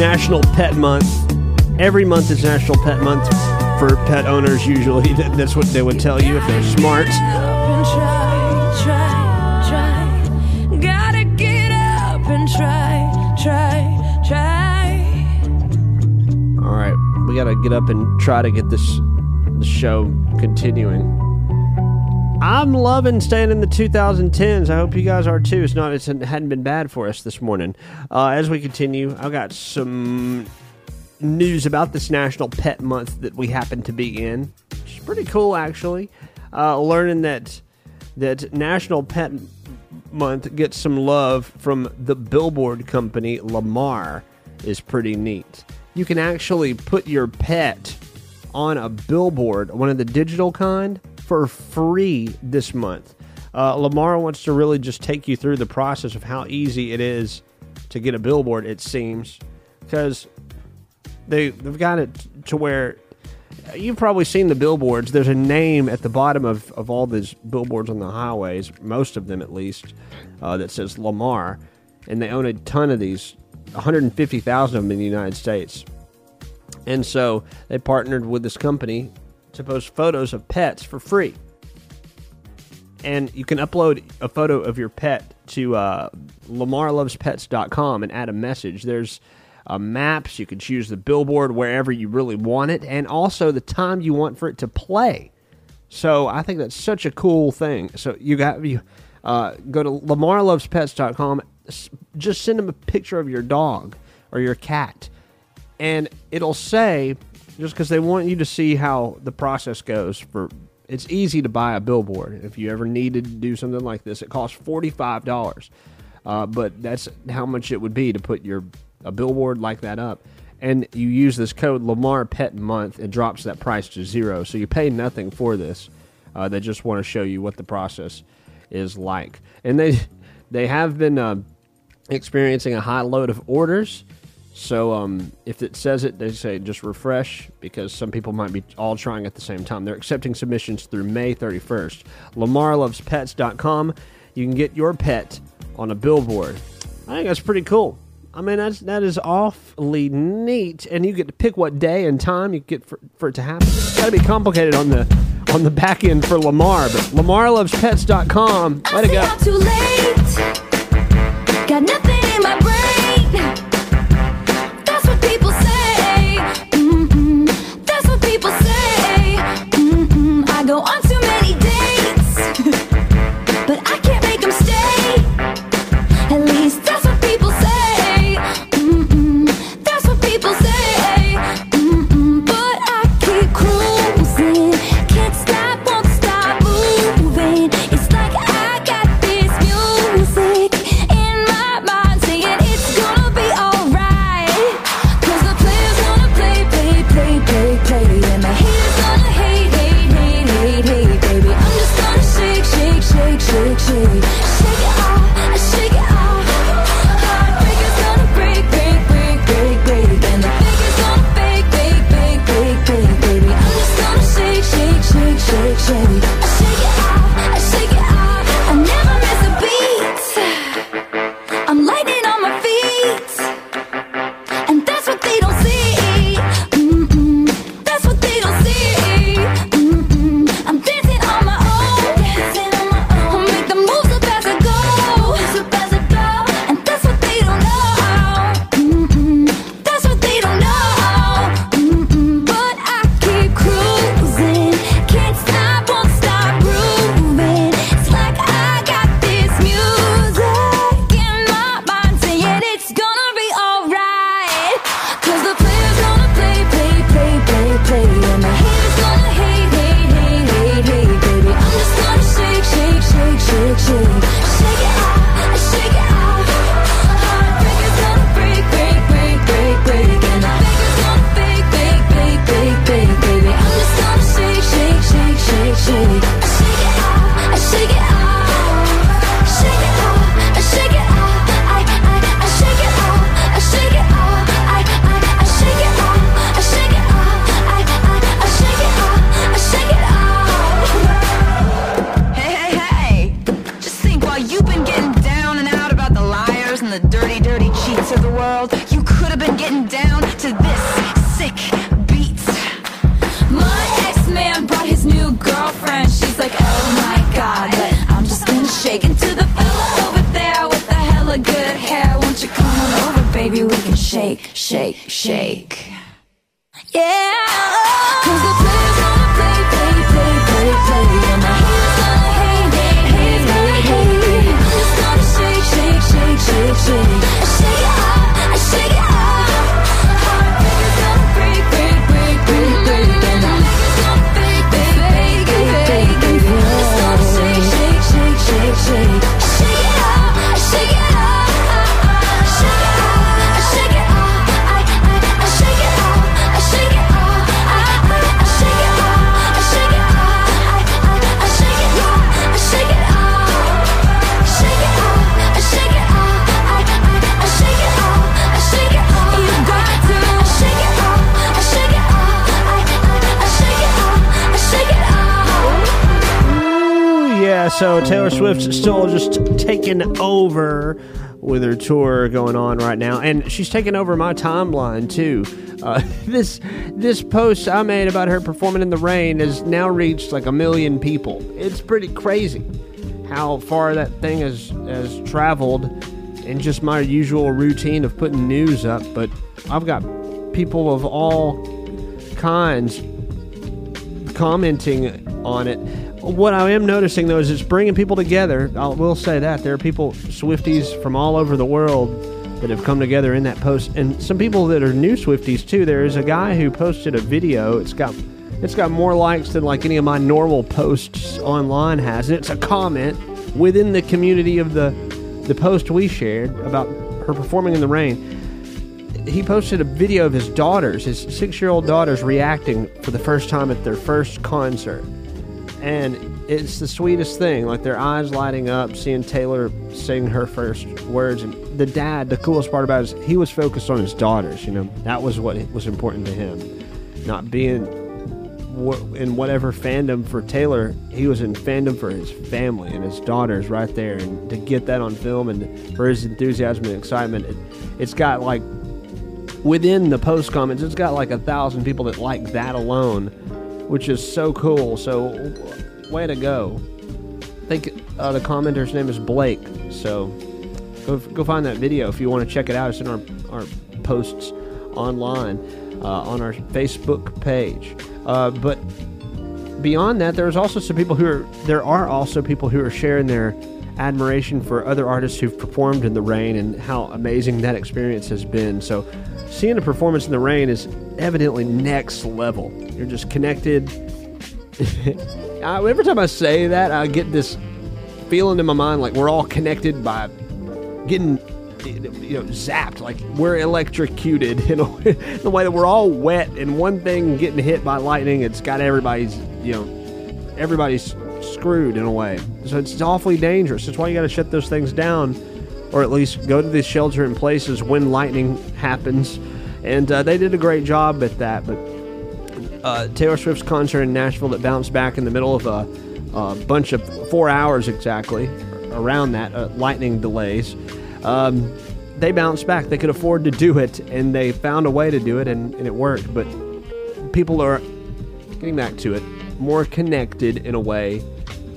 [SPEAKER 8] National Pet Month. Every month is National Pet Month for pet owners, usually. (laughs) That's what they would tell you if they're smart. All right, we got to get up and try to get this the show continuing. I'm loving staying in the 2010s. I hope you guys are too. It's not. It's, it hadn't been bad for us this morning. Uh, as we continue, I've got some news about this National Pet Month that we happen to be in. It's pretty cool, actually. Uh, learning that that National Pet Month gets some love from the billboard company Lamar is pretty neat. You can actually put your pet on a billboard, one of the digital kind, for free this month.
[SPEAKER 9] Uh, Lamar wants to really just take you through the process of how easy it is to get a billboard. It seems because they they've got it to where you've probably seen the billboards. There's a name at the bottom of, of all these billboards on the highways, most of them at least, uh, that says Lamar, and they own a ton of these, 150,000 of them in the United States. And so they partnered with this company to post photos of pets for free. And you can upload a photo of your pet to uh, lamarlovespets.com and add a message. There's uh, maps. You can choose the billboard wherever you really want it, and also the time you want for it to play. So I think that's such a cool thing. So you got you uh, go to lamarlovespets.com. Just send them a picture of your dog or your cat, and it'll say just because they want you to see how the process goes for. It's easy to buy a billboard if you ever needed to do something like this. It costs forty five dollars, uh, but that's how much it would be to put your a billboard like that up. And you use this code Lamar Pet Month, it drops that price to zero. So you pay nothing for this. Uh, they just want to show you what the process is like, and they they have been uh, experiencing a high load of orders. So um, if it says it, they say just refresh because some people might be all trying at the same time. They're accepting submissions through May 31st. LamarLovesPets.com. You can get your pet on a billboard. I think that's pretty cool. I mean, that's that is awfully neat, and you get to pick what day and time you get for, for it to happen. It's got to be complicated on the on the back end for Lamar, but LamarLovesPets.com. Let it go.
[SPEAKER 2] So Taylor Swift's still just taking over with her tour going on right now, and she's taking over my timeline too. Uh, (laughs) this this post I made about her performing in the rain has now reached like a million people. It's pretty crazy how far that thing has has traveled in just my usual routine of putting news up. But I've got people of all kinds commenting on it. What I am noticing though is it's bringing people together. I will say that there are people, Swifties from all over the world, that have come together in that post, and some people that are new Swifties too. There is a guy who posted a video. It's got it's got more likes than like any of my normal posts online has, and it's a comment within the community of the the post we shared about her performing in the rain he posted a video of his daughters, his six year old daughters, reacting for the first time at their first concert. And it's the sweetest thing. Like their eyes lighting up, seeing Taylor sing her first words. And the dad, the coolest part about it is he was focused on his daughters. You know, that was what was important to him. Not being in whatever fandom for Taylor, he was in fandom for his family and his daughters right there. And to get that on film and for his enthusiasm and excitement, it, it's got like within the post comments, it's got like a thousand people that like that alone, which is so cool. So, way to go! I think uh, the commenter's name is Blake. So, go go find that video if you want to check it out. It's in our our posts online uh, on our Facebook page. Uh, but beyond that, there's also some people who are there are also people who are sharing their admiration for other artists who've performed in the rain and how amazing that experience has been. So, seeing a performance in the rain is evidently next level. You're just connected. (laughs) I, every time I say that, I get this feeling in my mind like we're all connected by getting you know zapped like we're electrocuted (laughs) in, a, in the way that we're all wet and one thing getting hit by lightning it's got everybody's you know everybody's screwed in a way so it's awfully dangerous that's why you got to shut those things down or at least go to the shelter in places when lightning happens and uh, they did a great job at that but uh, Taylor Swift's concert in Nashville that bounced back in the middle of a, a bunch of four hours exactly around that uh, lightning delays. Um, they bounced back. They could afford to do it, and they found a way to do it, and, and it worked. But people are getting back to it, more connected in a way,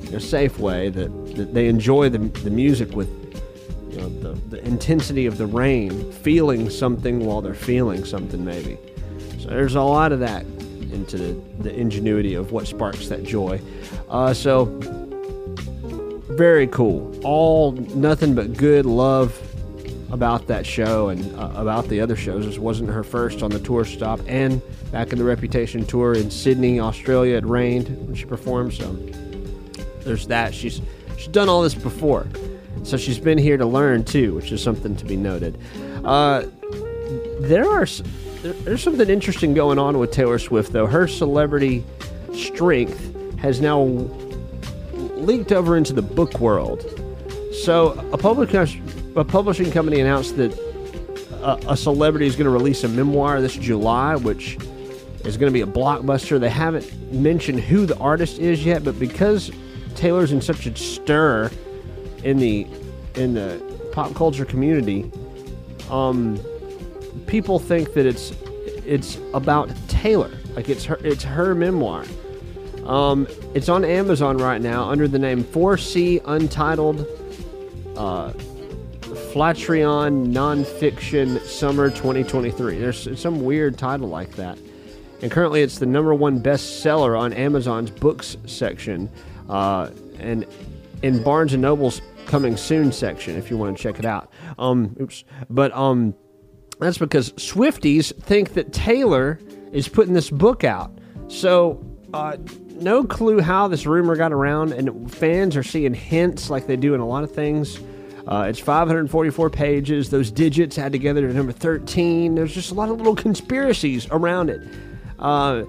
[SPEAKER 2] in a safe way that, that they enjoy the, the music with you know, the, the intensity of the rain, feeling something while they're feeling something, maybe. So there's a lot of that into the, the ingenuity of what sparks that joy. Uh, so very cool. All nothing but good love about that show and uh, about the other shows. This wasn't her first on the tour stop, and back in the Reputation tour in Sydney, Australia, it rained when she performed. So there's that. She's she's done all this before, so she's been here to learn too, which is something to be noted. Uh, there are there, there's something interesting going on with Taylor Swift though. Her celebrity strength has now leaked over into the book world. So a public a publishing company announced that a, a celebrity is going to release a memoir this July, which is going to be a blockbuster. They haven't mentioned who the artist is yet, but because Taylor's in such a stir in the in the pop culture community, um, people think that it's it's about Taylor, like it's her it's her memoir. Um, it's on Amazon right now under the name 4C Untitled uh, Flatiron Nonfiction Summer 2023. There's some weird title like that. And currently it's the number one bestseller on Amazon's books section uh, and in Barnes & Noble's coming soon section if you want to check it out. Um, oops. But um, that's because Swifties think that Taylor is putting this book out. So, uh, no clue how this rumor got around, and fans are seeing hints like they do in a lot of things. Uh, it's 544 pages. Those digits add together to number 13. There's just a lot of little conspiracies around it. Uh,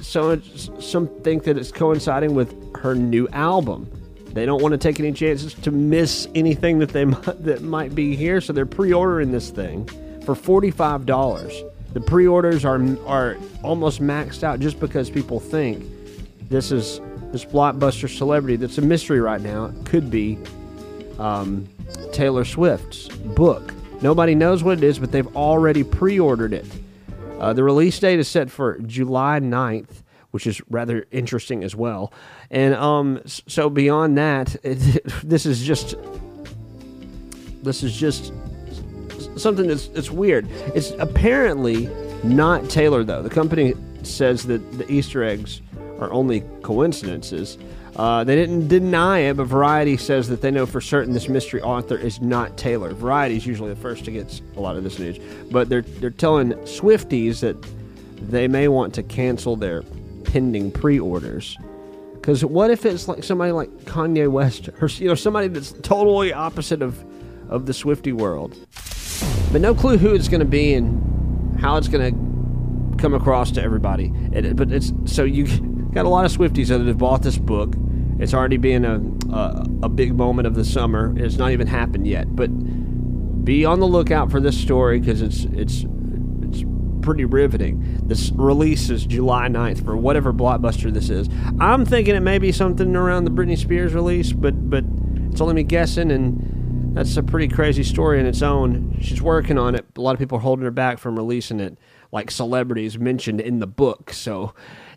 [SPEAKER 2] so some think that it's coinciding with her new album. They don't want to take any chances to miss anything that they (laughs) might, that might be here, so they're pre-ordering this thing for forty-five dollars. The pre-orders are are almost maxed out just because people think this is this blockbuster celebrity that's a mystery right now it could be um, Taylor Swift's book. Nobody knows what it is, but they've already pre ordered it. Uh, the release date is set for July 9th, which is rather interesting as well. And um, so beyond that, it, (laughs) this is just this is just something that's it's weird. It's apparently not Taylor though. The company says that the Easter eggs are only coincidences. Uh, they didn't deny it, but Variety says that they know for certain this mystery author is not Taylor. Variety is usually the first to get a lot of this news, but they're they're telling Swifties that they may want to cancel their pending pre-orders. Because what if it's like somebody like Kanye West, or you know somebody that's totally opposite of of the Swifty world, but no clue who it's going to be and how it's going to come across to everybody. It, but it's so you (laughs) got a lot of Swifties that have bought this book. It's already been a, a a big moment of the summer. It's not even happened yet, but be on the lookout for this story because it's it's it's pretty riveting. This release is July 9th for whatever blockbuster this is. I'm thinking it may be something around the Britney Spears release, but but it's only me guessing and that's a pretty crazy story in its own. She's working on it. A lot of people are holding her back from releasing it, like celebrities mentioned in the book. So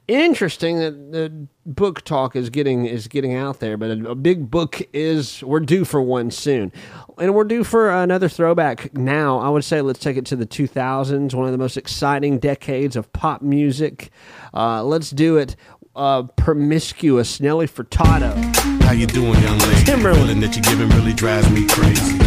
[SPEAKER 2] interesting that the book talk is getting is getting out there. But a, a big book is we're due for one soon, and we're due for another throwback now. I would say let's take it to the 2000s, one of the most exciting decades of pop music. Uh, let's do it. Uh, promiscuous Nelly Furtado.
[SPEAKER 10] How you doing, young lady? Timbaland. That you're giving really drives me crazy.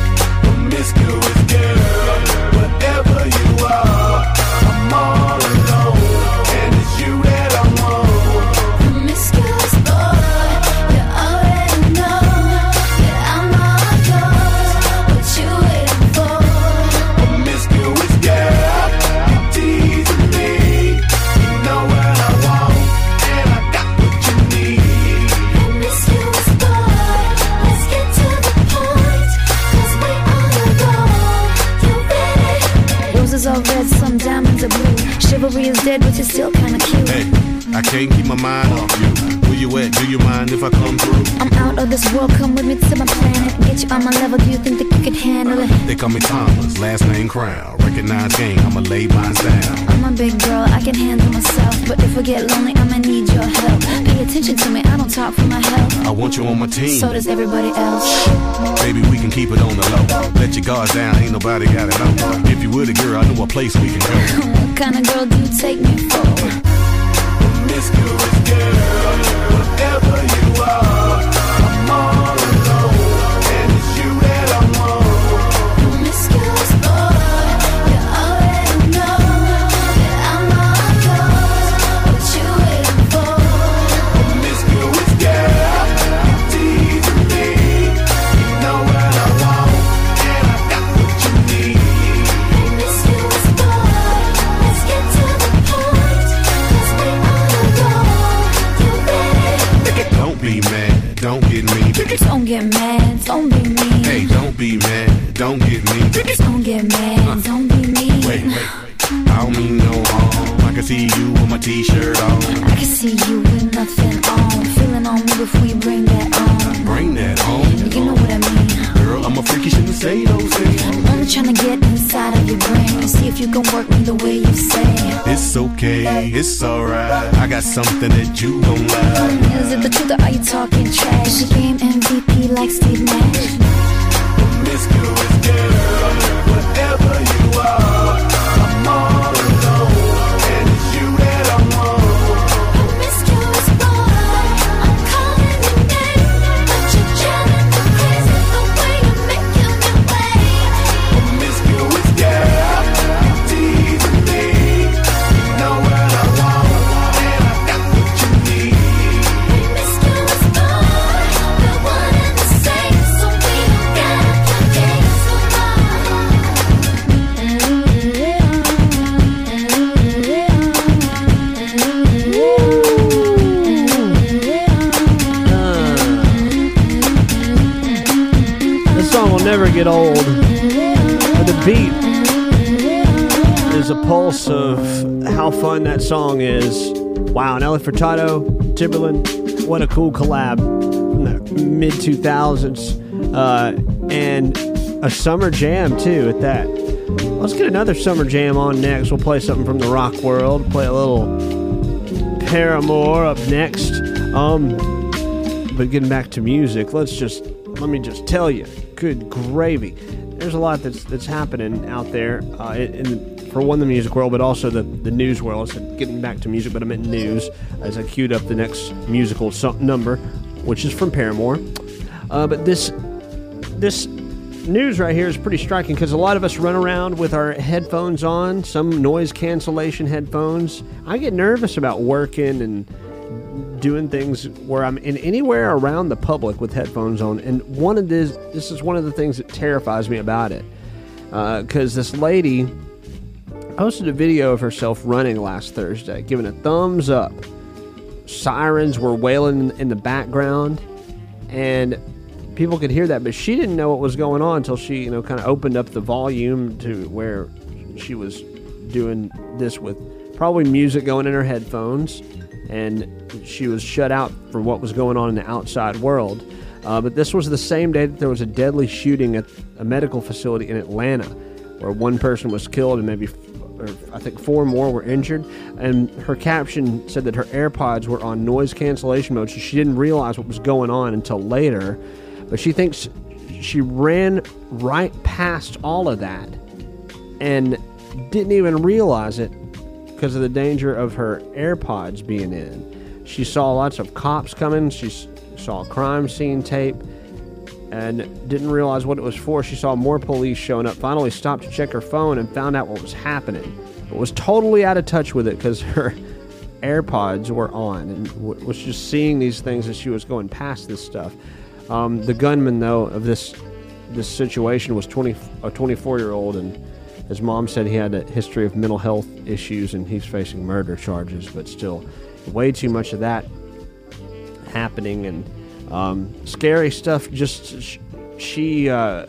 [SPEAKER 10] Promiscuous girl, whatever you are, I'm all
[SPEAKER 9] world, come with me to my planet. Get you on my level, do you think that you could handle it?
[SPEAKER 10] They call me Thomas, last name Crown. Recognize game, I'ma lay mine down.
[SPEAKER 9] I'm a big girl, I can handle myself. But if I get lonely, I'ma need your help. Pay attention to me, I don't talk for my health.
[SPEAKER 10] I want you on my team.
[SPEAKER 9] So does everybody else.
[SPEAKER 10] Baby, we can keep it on the low. Let your guards down, ain't nobody got it know. If you with a girl, I know a place we can go. (laughs)
[SPEAKER 9] What kind of girl do you take me for?
[SPEAKER 10] Promiscuous girl, whatever you are,
[SPEAKER 9] get
[SPEAKER 10] mad, don't
[SPEAKER 9] be mean.
[SPEAKER 10] Hey, don't be mad, don't get me.
[SPEAKER 9] Don't get mad, don't be mean.
[SPEAKER 10] Wait, wait, I don't mean no harm. I can see you with my t-shirt on.
[SPEAKER 9] I can see you with nothing on. Feeling on me before you bring that on.
[SPEAKER 10] Bring that home.
[SPEAKER 9] You know what I mean.
[SPEAKER 10] Girl, I'm a freak, you shouldn't say those things.
[SPEAKER 9] I'm only trying to get inside of your brain see if you can work me the way you say.
[SPEAKER 10] It's okay, it's alright. I got something that you gon' like.
[SPEAKER 9] Is it the truth or are you talking trash? The game MVP like Steve Nash.
[SPEAKER 10] Promiscuous girl, whatever you are,
[SPEAKER 2] get old. But the beat is a pulse of how fun that song is. Wow, Nelly Furtado, Timbaland, what a cool collab from the mid 2000s. Uh, and a summer jam, too, at that. Let's get another summer jam on next. We'll play something from the rock world, play a little Paramore up next. Um, but getting back to music, let's just let me just tell you, good gravy. There's a lot that's that's happening out there uh, in, in for one the music world, but also the the news world. Said getting back to music, but I meant news as I queued up the next musical so- number, which is from Paramore. Uh, but this this news right here is pretty striking because a lot of us run around with our headphones on, some noise cancellation headphones. I get nervous about working and doing things where I'm in anywhere around the public with headphones on. And one of this, this is one of the things that terrifies me about it, uh, because this lady posted a video of herself running last Thursday, giving a thumbs up. Sirens were wailing in the background, and people could hear that, but she didn't know what was going on until she, you know, kind of opened up the volume to where she was doing this with probably music going in her headphones, and she was shut out from what was going on in the outside world. Uh, but this was the same day that there was a deadly shooting at a medical facility in Atlanta, where one person was killed and maybe, or I think, four more were injured. And her caption said that her AirPods were on noise cancellation mode, so she didn't realize what was going on until later. But she thinks she ran right past all of that and didn't even realize it because of the danger of her AirPods being in. She saw lots of cops coming. She saw crime scene tape and didn't realize what it was for. She saw more police showing up. Finally, stopped to check her phone and found out what was happening, but was totally out of touch with it because (laughs) her AirPods were on and w- was just seeing these things as she was going past this stuff. Um, the gunman, though, of this this situation was 20, a 24 year old, and his mom said he had a history of mental health issues and he's facing murder charges, but still, way too much of that happening and um, scary stuff. Just she uh,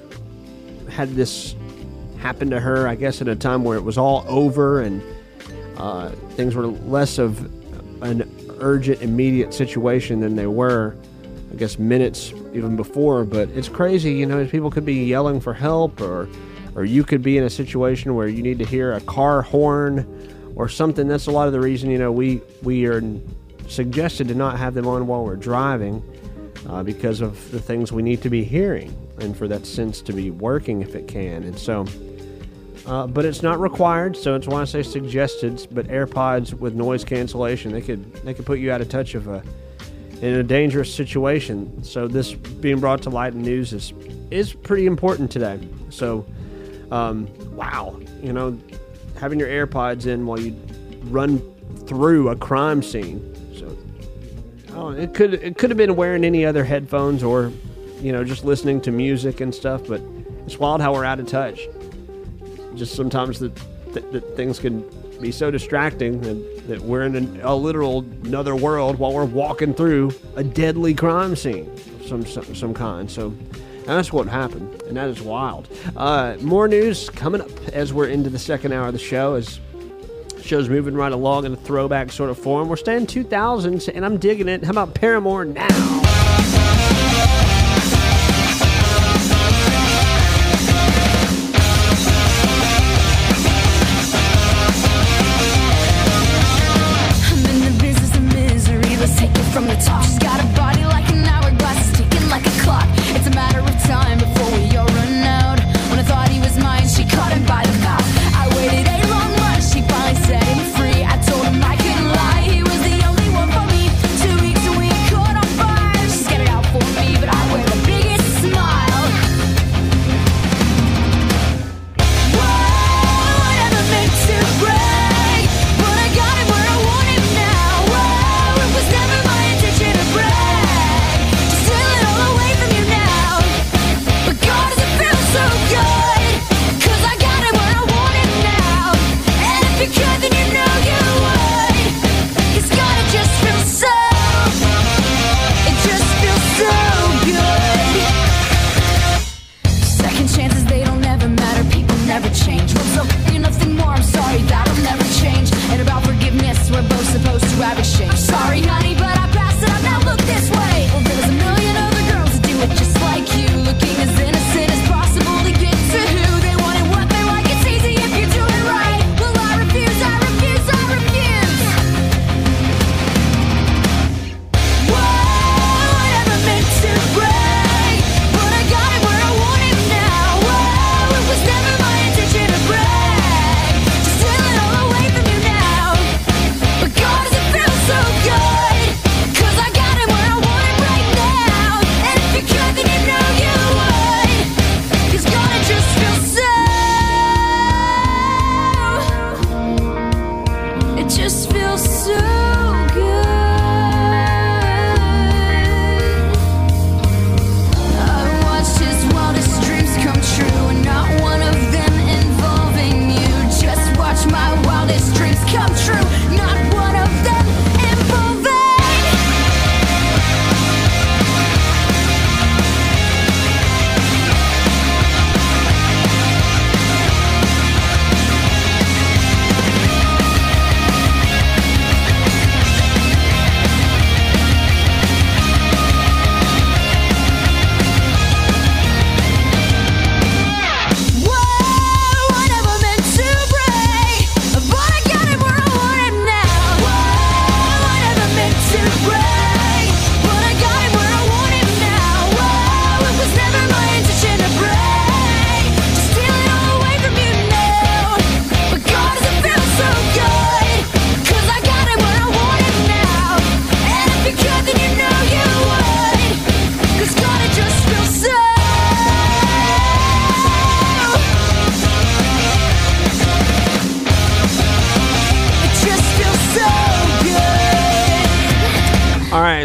[SPEAKER 2] had this happen to her, I guess, at a time where it was all over and uh, things were less of an urgent, immediate situation than they were, I guess, minutes even before. But it's crazy, you know, people could be yelling for help or or you could be in a situation where you need to hear a car horn or something. That's a lot of the reason, you know, we we are suggested to not have them on while we're driving uh, because of the things we need to be hearing and for that sense to be working if it can. And so, uh, but it's not required, so it's why I say suggested. But AirPods with noise cancellation, they could they could put you out of touch of a in a dangerous situation. So this being brought to light in news is is pretty important today. So, um, wow, you know, having your AirPods in while you run through a crime scene. So, oh, it could it could have been wearing any other headphones or, you know, just listening to music and stuff. But it's wild how we're out of touch. Just sometimes that that, things can be so distracting that, that we're in an, a literal another world while we're walking through a deadly crime scene of some some, some kind. So that's what happened, and that is wild. Uh, more news coming up as we're into the second hour of the show. As show's moving right along in a throwback sort of form. We're staying 2000s, and I'm digging it. How about Paramore now?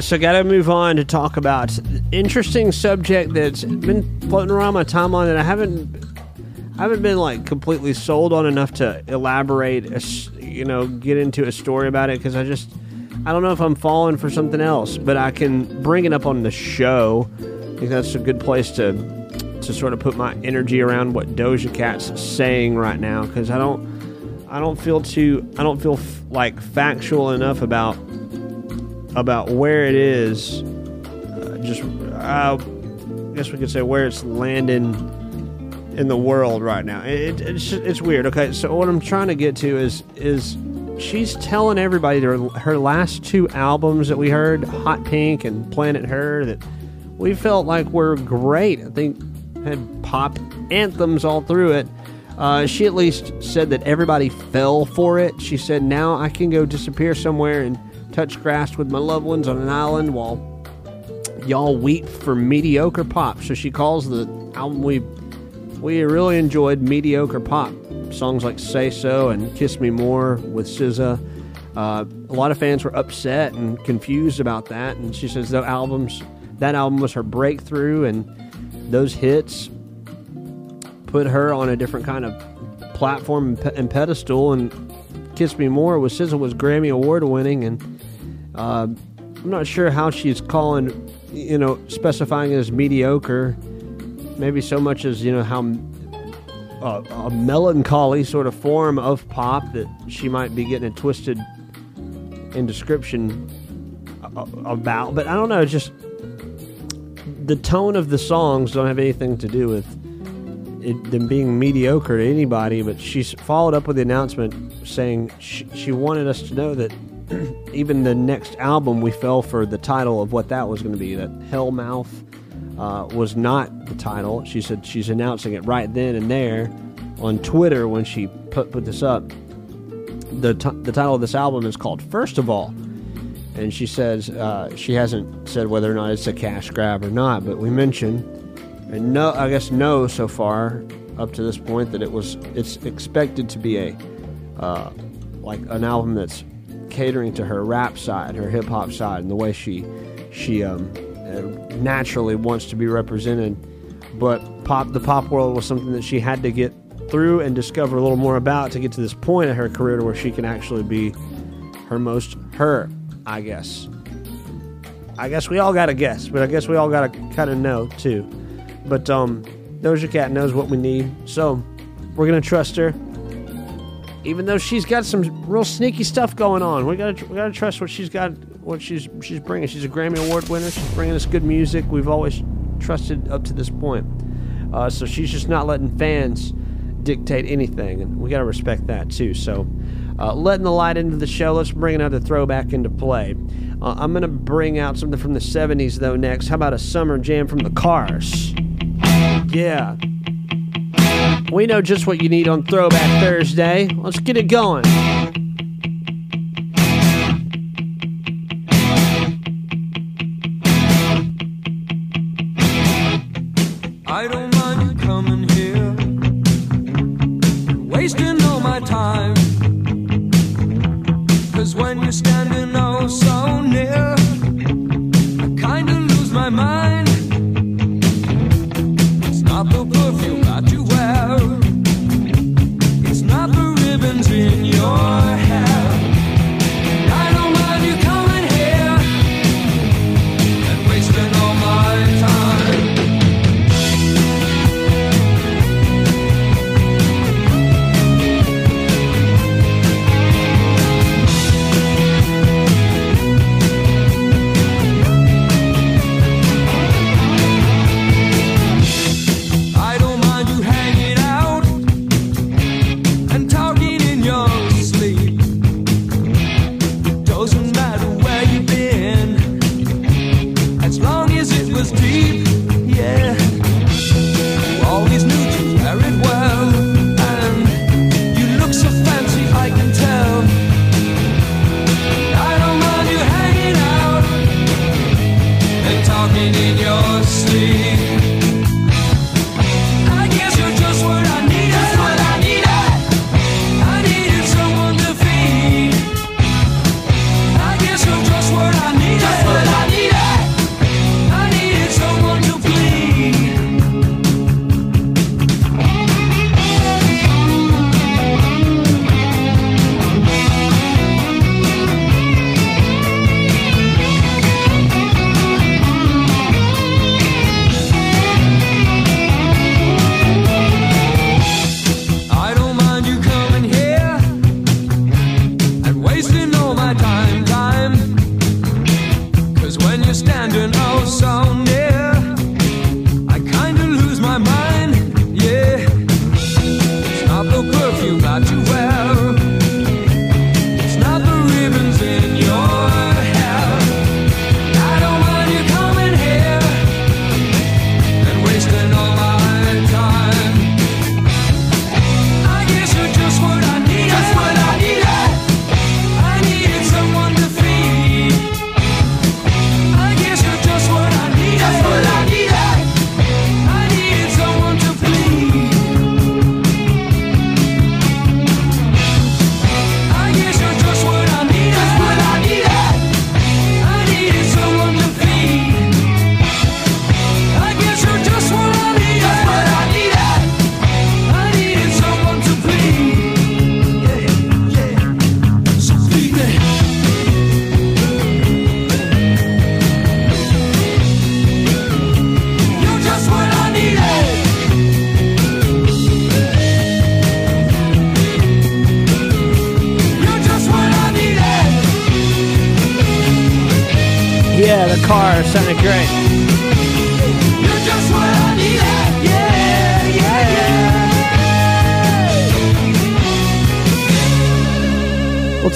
[SPEAKER 11] So got to
[SPEAKER 2] move on to talk about interesting subject that's been floating around my timeline that I haven't I haven't been like completely sold on enough to elaborate, a you know, get into a story about it because I just I don't know if I'm falling for something else, but I can bring it up on the show. I think that's a good place to to sort of put my energy around what Doja Cat's saying right now because I don't I don't feel too I don't feel f- like factual enough about about where it is. Uh, just I guess we could say where it's landing in the world right now. It, it's it's weird. Okay, so what I'm trying to get to is is she's telling everybody her, her last two albums that we heard, Hot Pink and Planet Her, that we felt like were great. I think had pop anthems all through it. Uh, she at least said that everybody fell for it. She said, "Now I can go disappear somewhere and touch grass with my loved ones on an island while y'all weep for mediocre pop." So she calls the album we we really enjoyed mediocre pop songs like "Say So" and "Kiss Me More" with SZA. Uh, a lot of fans were upset and confused about that, and she says the albums that album was her breakthrough, and those hits put her on a different kind of platform and, and pedestal. And "Kiss Me More" with SZA was Grammy Award winning, and uh, I'm not sure how she's calling, you know, specifying as mediocre. Maybe so much as you know how uh, a melancholy sort of form of pop that she might be getting it twisted in description a- a- about. But I don't know. Just the tone of the songs don't have anything to do with it, them being mediocre to anybody. But she's followed up with the announcement saying she, she wanted us to know that (clears throat) even the next album we fell for the title of what that was going to be. That Hellmouth uh, was not the title. She said she's announcing it right then and there on Twitter when she put put this up. The t- the title of this album is called First of All, and she says uh, she hasn't said whether or not it's a cash grab or not. But we mentioned and no, I guess no so far up to this point that it was it's expected to be a uh, like an album that's catering to her rap side, her hip hop side, and the way she she um, naturally wants to be represented. But pop, the pop world was something that she had to get through and discover a little more about to get to this point in her career where she can actually be her most her, I guess. I guess we all got to guess, but I guess we all got to kind of know too. But um, Doja Cat knows what we need, so we're gonna trust her.
[SPEAKER 8] Even though she's got some real sneaky stuff going on. We gotta we gotta trust what she's got, what she's she's bringing. She's a Grammy Award winner. She's bringing us good music. We've always trusted up to this point. Uh, so she's just not letting fans dictate anything, and we gotta respect that too. So, uh, letting the light into the show. Let's bring another throwback into play. Uh, I'm gonna bring out something from the '70s though next. How about a summer jam from the Cars? Yeah. We know just what you need on Throwback Thursday. Let's get it going.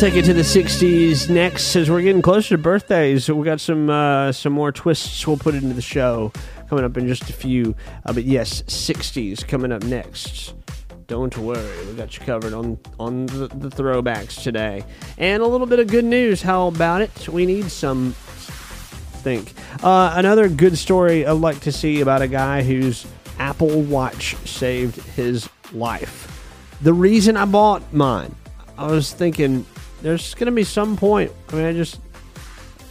[SPEAKER 8] Take it to the '60s next, as we're getting closer to birthdays. So we got some uh, some more twists. We'll put into the show coming up in just a few. Uh, but yes, '60s coming up next. Don't worry, we got you covered on on the, the throwbacks today, and a little bit of good news. How about it? We need some. Think uh, another good story I'd like to see about a guy whose Apple Watch saved his life. The reason I bought mine, I was thinking there's going to be some point. I mean, I just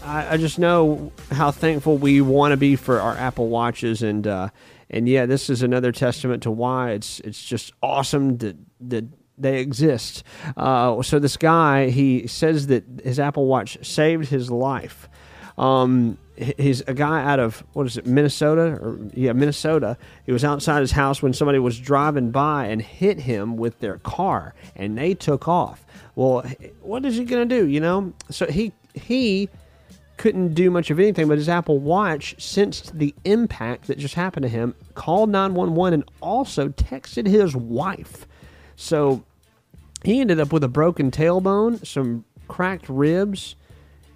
[SPEAKER 8] I, I just know how thankful we want to be for our Apple Watches, and uh, and yeah, this is another testament to why it's it's just awesome that that they exist. Uh, so this guy, he says that his Apple Watch saved his life. Um,
[SPEAKER 2] he's a guy out of what is it, Minnesota? Or yeah, Minnesota. He was outside his house when somebody was driving by and hit him with their car, and they took off. Well, what is he gonna do? You know, so he he couldn't do much of anything, but his Apple Watch sensed the impact that just happened to him, called 911, and also texted his wife. So he ended up with a broken tailbone, some cracked ribs.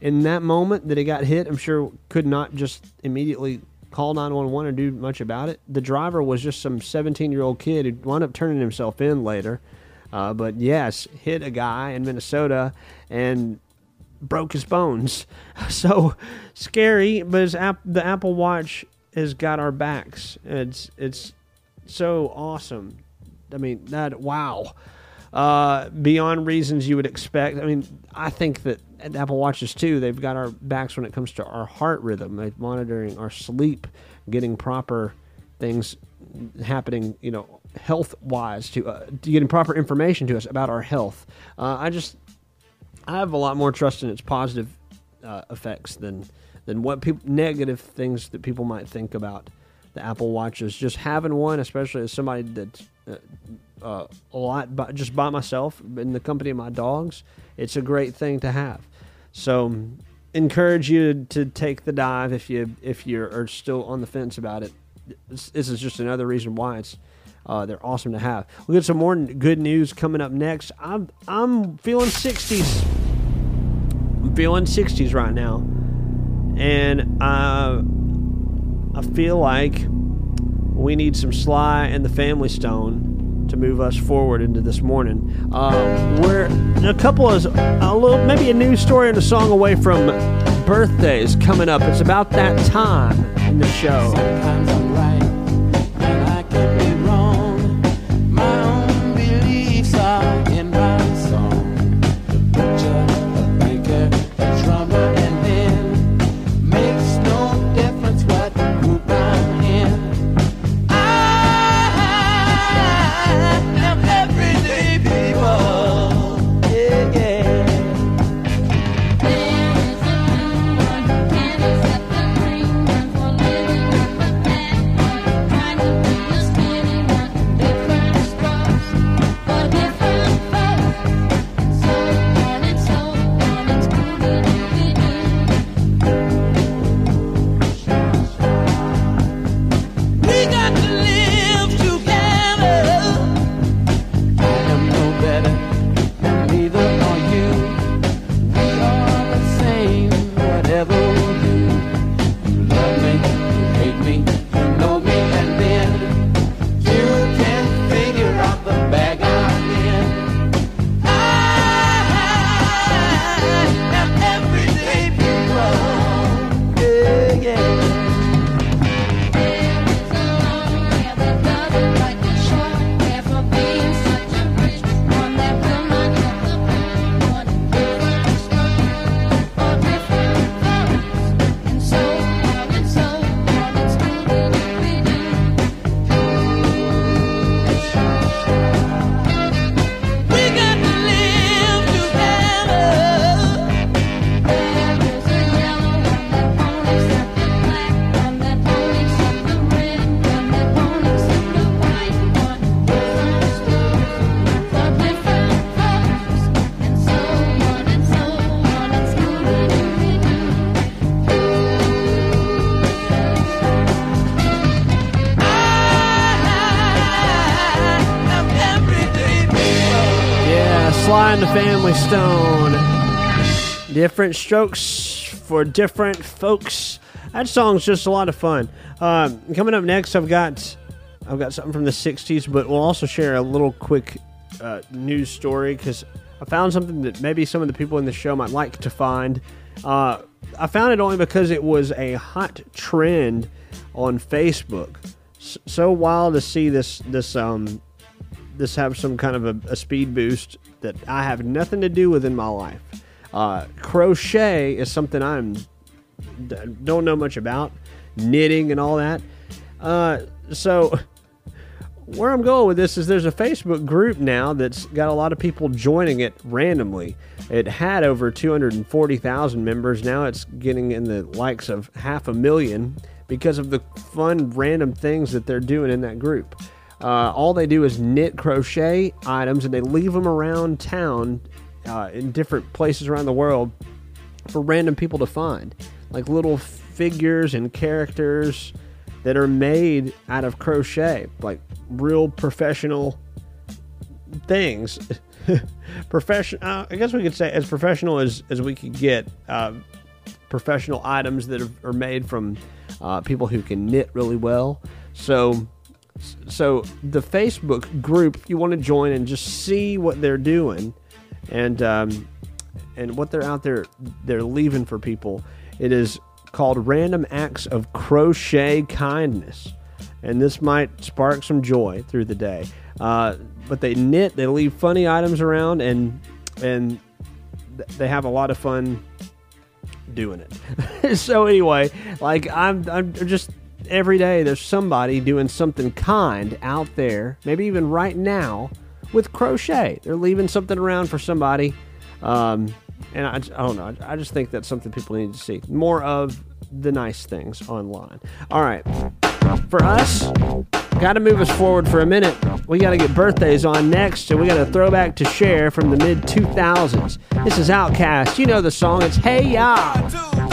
[SPEAKER 2] In that moment that he got hit, I'm sure could not just immediately call 911 or do much about it. The driver was just some 17 year old kid who wound up turning himself in later. Uh, but yes, hit a guy in Minnesota and broke his bones. (laughs) So scary, but app, the Apple Watch has got our backs. It's it's so awesome. I mean that wow. Uh, beyond reasons you would expect. I mean, I think that at Apple Watches too, they've got our backs when it comes to our heart rhythm, like monitoring our sleep, getting proper things happening. You know, health wise to, uh, to getting proper information to us about our health. Uh, I just I have a lot more trust in its positive uh, effects than than what negative things that people might think about the Apple Watches. Just having one, especially as somebody that's uh, uh, a lot by, just by myself in the company of my dogs, it's a great thing to have. So, encourage you to take the dive if you if you are still on the fence about it. This, is just another reason why it's uh, they're awesome to have. We got some more good news coming up next. I'm I'm feeling 60s. I'm feeling 60s right now, and uh, I feel like we need some Sly and the Family Stone to move us forward into this morning. Um, we're a couple of a little maybe a news story and a song away from birthdays coming up. It's about that time in the show.
[SPEAKER 7] And the
[SPEAKER 2] Family Stone. Different strokes for different folks. That song's just a lot of fun. Um, coming up next, I've got I've got something from the '60s, but we'll also share a little quick uh, news story because I found something that maybe some of the people in the show might like to find. Uh, I found it only because it was a hot trend on Facebook. S- so wild to see this this um, this have some kind of a, a speed boost that I have nothing to do with in my life. Uh, crochet is something I'm don't know much about, knitting and all that. Uh, so
[SPEAKER 12] where I'm going with this is there's a Facebook group now that's got a lot of people joining it randomly. It had over 240,000 members. Now it's getting in the likes of half a million because of the fun, random things that they're doing in that group. Uh, all they do is knit crochet items and they leave them around town uh, in different places around the world for random people to find. Like little figures and characters that are made out of crochet, like real professional things. (laughs) Profession, uh, I guess we could say as professional as, as we could get. Uh, professional items that are, are made from uh, people who can knit really well. So, so the Facebook group, you want to join and just see what they're doing, and um, and what they're out there they're leaving for people, it is called Random Acts of Crochet Kindness, and this might spark some joy through the day. Uh, but they knit, they leave funny items around, and and they have a lot of fun doing it. (laughs) so anyway, like I'm I'm just every day there's somebody doing something kind out there, maybe even right now with crochet. They're leaving something around for somebody. Um, and I, I don't know. I just think that's something people need to see more of the nice things online. All right. For us, got to move us forward for a minute. We got to get birthdays on next, and we got a throwback to share from the mid 2000s. This is OutKast. You know the song. It's Hey Ya.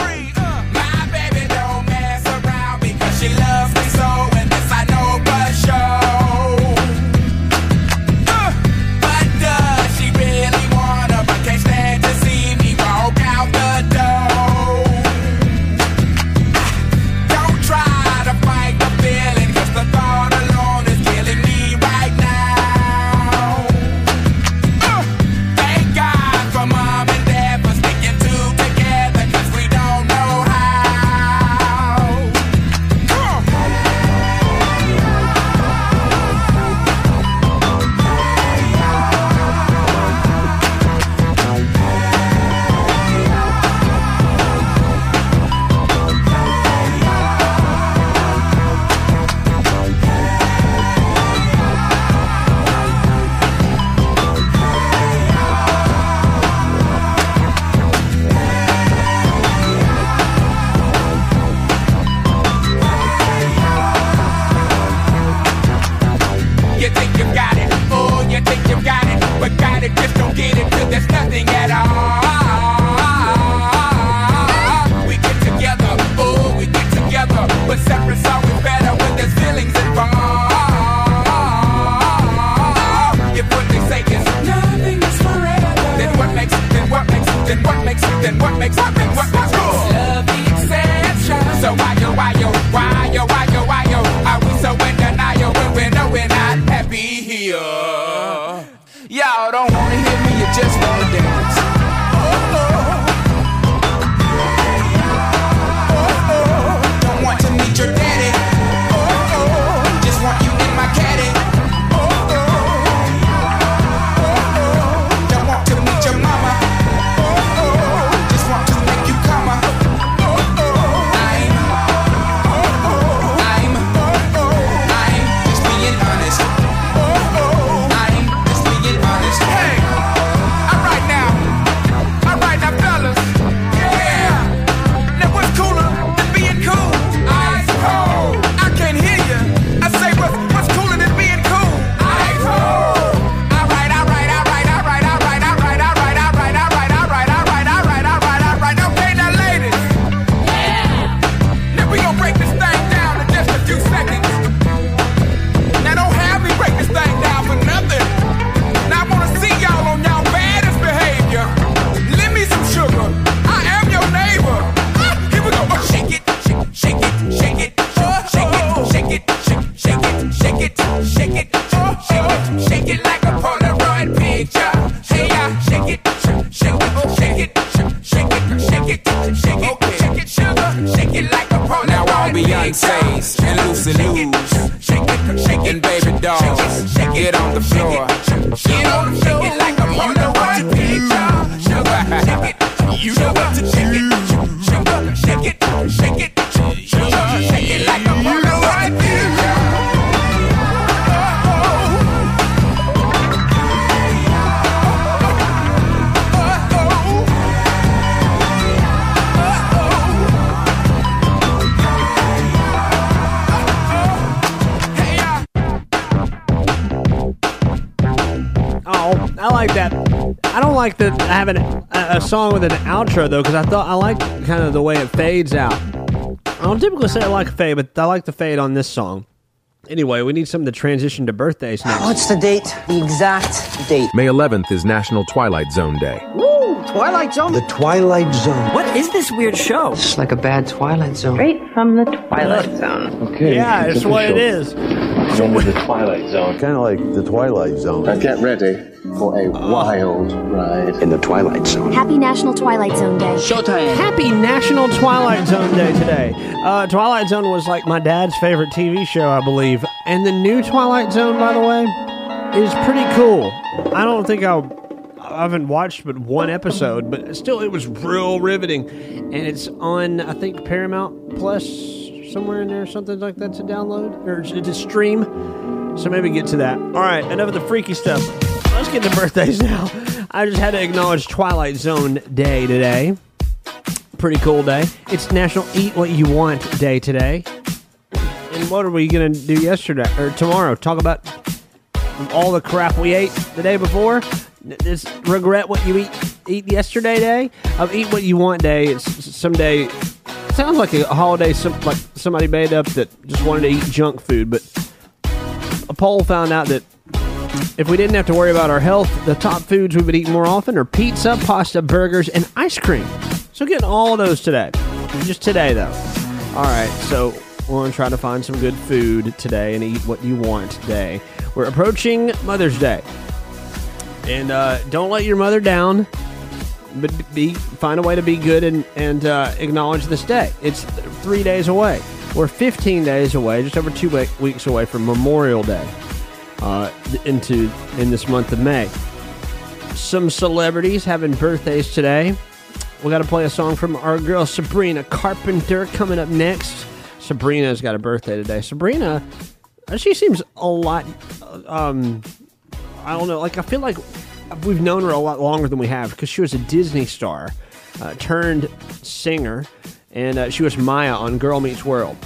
[SPEAKER 13] I don't like
[SPEAKER 2] that having a, a song with an outro though, because I thought I like kind of the way it fades out. I don't typically say I like a fade, but I like the fade on this song. Anyway, we need something to transition to birthdays next.
[SPEAKER 14] What's the date? The exact date.
[SPEAKER 15] May 11th is National Twilight Zone Day.
[SPEAKER 14] Woo! Twilight Zone?
[SPEAKER 16] The Twilight Zone.
[SPEAKER 14] What is this weird show? It's like a bad Twilight Zone.
[SPEAKER 17] Straight from the Twilight Zone.
[SPEAKER 16] Okay.
[SPEAKER 2] Yeah, it's what it is.
[SPEAKER 18] I'm the Twilight Zone.
[SPEAKER 16] Kind of like the Twilight Zone.
[SPEAKER 18] Now get ready for a wild ride
[SPEAKER 16] in the Twilight Zone.
[SPEAKER 19] Happy National Twilight Zone Day.
[SPEAKER 14] Showtime.
[SPEAKER 2] Happy National Twilight Zone Day today. Uh, Twilight Zone was like my dad's favorite TV show, I believe. And the new Twilight Zone, by the way, is pretty cool. I don't think I'll. I haven't watched but one episode, but still, it was real riveting. And it's on, I think, Paramount Plus, somewhere in there, something like that to download or to stream. So maybe get to that. All right, enough of the freaky stuff. Let's get to birthdays now. (laughs) I just had to acknowledge Twilight Zone Day today. Pretty cool day. It's National Eat What You Want Day today. And what are we going to do yesterday or tomorrow? Talk about all the crap we ate the day before? This regret what you eat eat yesterday day of eat what you want day. It's someday sounds like a holiday some, like somebody made up that just wanted to eat junk food, but a poll found out that if we didn't have to worry about our health, the top foods we would eat more often are pizza, pasta, burgers, and ice cream. So getting all those today. Just today though. All right, so we're gonna try to find some good food today and eat what you want today. We're approaching Mother's Day, and uh, don't let your mother down. But be find a way to be good and and uh, acknowledge this day. It's three days away. We're 15 days away, just over two we- weeks away from Memorial Day uh, into in this month of May. Some celebrities having birthdays today. We got to play a song from our girl Sabrina Carpenter coming up next. Sabrina's got a birthday today. Sabrina, she seems a lot. Um, I don't know. Like I feel like we've known her a lot longer than we have because she was a Disney star, uh, turned singer, and uh, she was Maya on Girl Meets World.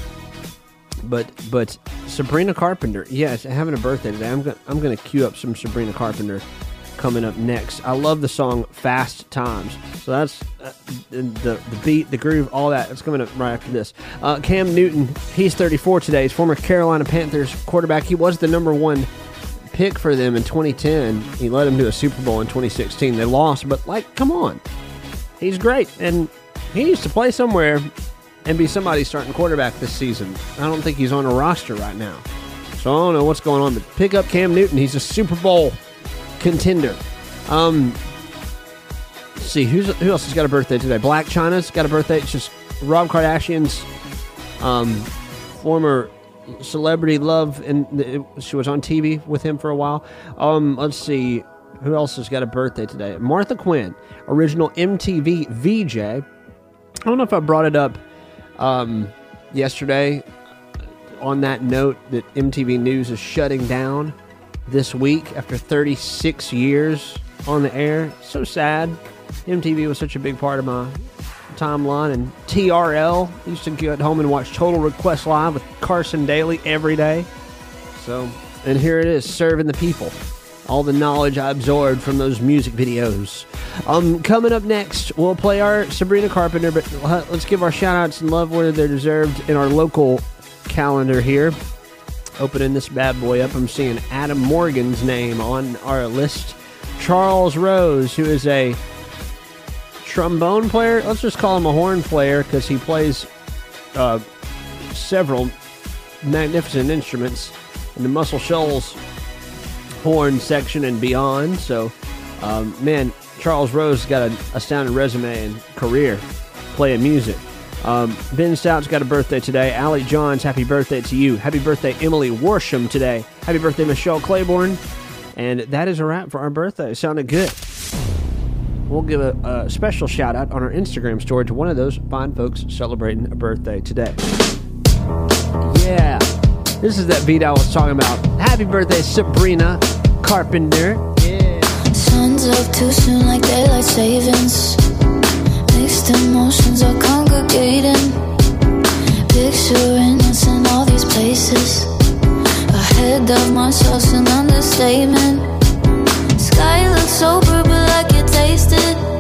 [SPEAKER 2] But but Sabrina Carpenter, yes, having a birthday today. I'm gonna I'm gonna cue up some Sabrina Carpenter coming up next. I love the song "Fast Times," so that's uh, the, the beat, the groove, all that. It's coming up right after this. Uh, Cam Newton, he's 34 today. He's former Carolina Panthers quarterback. He was the number one pick for them in 2010. He led them to a Super Bowl in 2016. They lost, but like, come on, he's great, and he needs to play somewhere and be somebody starting quarterback this season. I don't think he's on a roster right now, so I don't know what's going on. But pick up Cam Newton. He's a Super Bowl contender. Um, see who's who else has got a birthday today. Blac Chyna's got a birthday. It's just Rob Kardashian's um, former celebrity love, and she was on TV with him for a while. Um, let's see who else has got a birthday today. Martha Quinn, original MTV VJ. I don't know if I brought it up um, yesterday. On that note, that MTV News is shutting down this week after 36 years on the air. So sad. MTV was such a big part of my timeline. And TRL used to get home and watch Total Request Live with Carson Daly every day. So, and here it is, serving the people. All the knowledge I absorbed from those music videos. Um, coming up next, we'll play our Sabrina Carpenter, but let's give our shout outs and love where they're deserved in our local calendar here. Opening this bad boy up, I'm seeing Adam Morgan's name on our list. Charles Rose, who is a trombone player. Let's just call him a horn player because he plays uh, several magnificent instruments in the Muscle Shoals horn section and beyond. So, um, man, Charles Rose got an astounding resume and career playing music. Um, ben Stout's got a birthday today. Allie Johns, happy birthday to you. Happy birthday, Emily Worsham today. Happy birthday, Michelle Claiborne. And that is a wrap for our birthday. It Sounded good. We'll give a, a special shout out on our Instagram story to one of those fine folks celebrating a birthday today. Yeah, this is that beat I was talking about. Happy birthday, Sabrina Carpenter. Yeah.
[SPEAKER 9] Up too soon like daylight savings. Mixed emotions are congregating. In all these places. Ahead of myself's an understatement. Sky looks speak
[SPEAKER 2] wasted.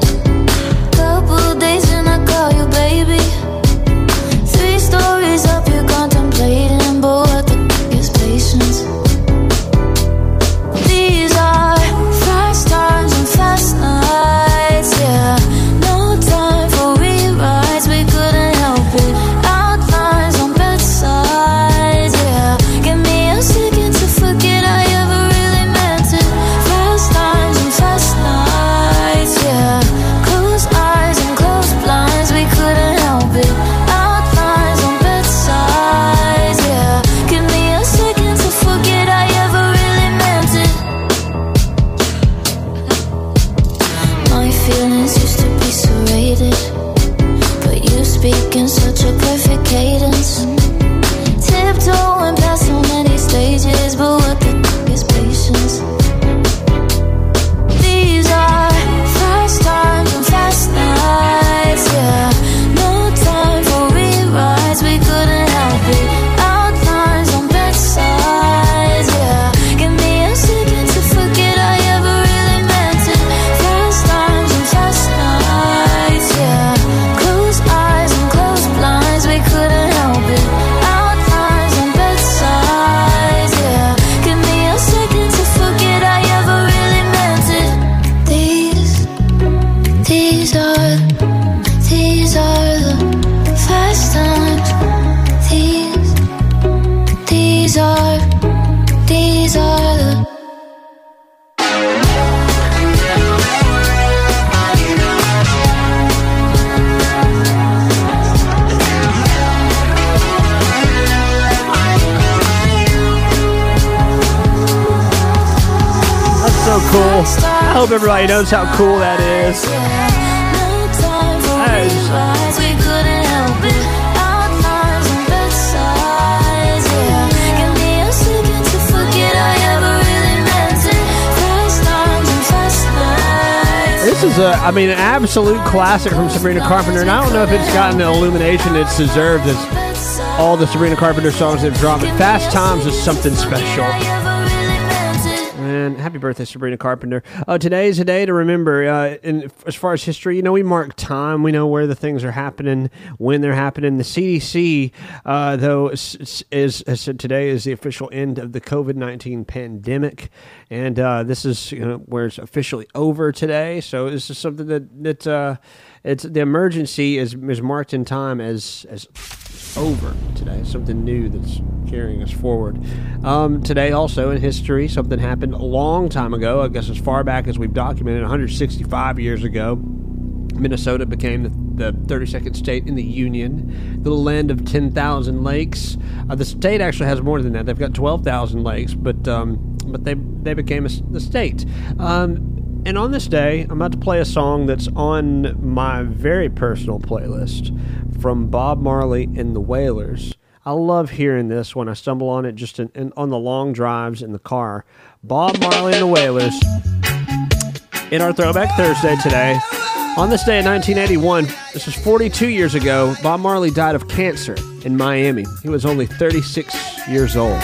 [SPEAKER 2] Hope everybody knows how cool that is. That. This is a, I mean, an absolute classic from Sabrina Carpenter, and I don't know if it's gotten the illumination it's deserved as all the Sabrina Carpenter songs they've dropped. But Fast Times is something special. Happy birthday, Sabrina Carpenter. Uh, today is a day to remember. Uh, in, as far as history, you know, we mark time. We know where the things are happening, when they're happening. The CDC, uh, though, is, is said today is the official end of the COVID 19 pandemic. And uh, this is you know, where it's officially over today. So this is something that, that uh, it's the emergency is, is marked in time as, as over today. Something new that's carrying us forward. Um, today, also in history, something happened a long time ago. I guess as far back as we've documented, 165 years ago. Minnesota became the, the 32nd state in the Union, the land of 10,000 lakes. Uh, the state actually has more than that. They've got 12,000 lakes, but um, but they they became a the state. Um, and on this day, I'm about to play a song that's on my very personal playlist from Bob Marley and the Wailers. I love hearing this when I stumble on it just in, in, on the long drives in the car. Bob Marley and the Wailers in our Throwback Thursday today. On this day in 1981, this was 42 years ago, Bob Marley died of cancer in Miami. He was only 36 years old.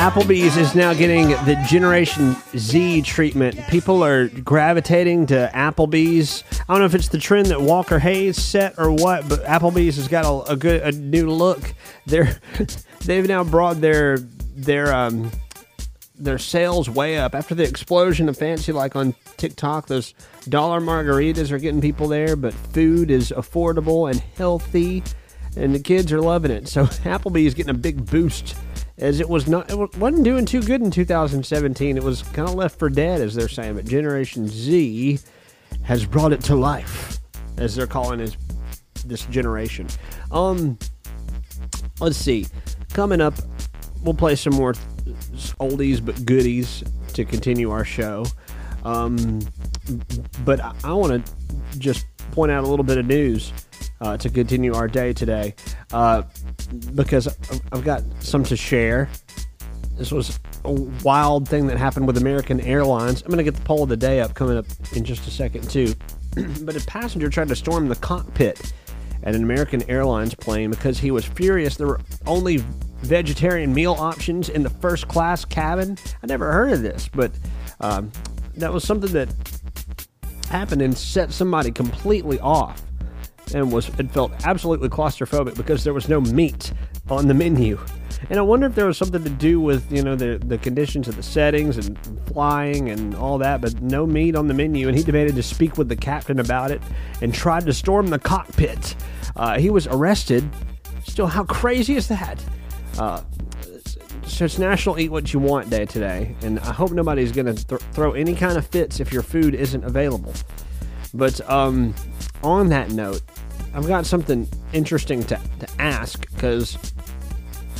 [SPEAKER 2] Applebee's is now getting the Generation Z treatment. People are gravitating to Applebee's. I don't know if it's the trend that Walker Hayes set or what, but Applebee's has got a, a good a new look. They're (laughs) they've now brought their their um their sales way up after the explosion of fancy like on TikTok. Those dollar margaritas are getting people there, but food is affordable and healthy, and the kids are loving it. So (laughs) Applebee's getting a big boost as it was not it wasn't doing too good in 2017. It was kind of left for dead, as they're saying. But Generation Z has brought it to life, as they're calling this this generation. Um, let's see. Coming up, we'll play some more oldies but goodies to continue our show. Um, but I, I want to just point out a little bit of news uh, to continue our day today uh, because I've- got some to share. This was a wild thing that happened with American Airlines. I'm going to get the poll of the day up coming up in just a second, too. (clears throat) but a passenger tried to storm the cockpit at an American Airlines plane because he was furious there were only vegetarian meal options in the first class cabin. I never heard of this, but um, that was something that happened and set somebody completely off and was and felt absolutely claustrophobic because there was no meat on the menu. And I wonder if there was something to do with you know the the conditions of the settings and flying and all that, but no meat on the menu. And he demanded to speak with the captain about it and tried to storm the cockpit. Uh, he was arrested. Still, how crazy is that? Uh, so it's National Eat What You Want Day today, and I hope nobody's going to th- throw any kind of fits if your food isn't available. But um, on that note, I've got something interesting to, to ask because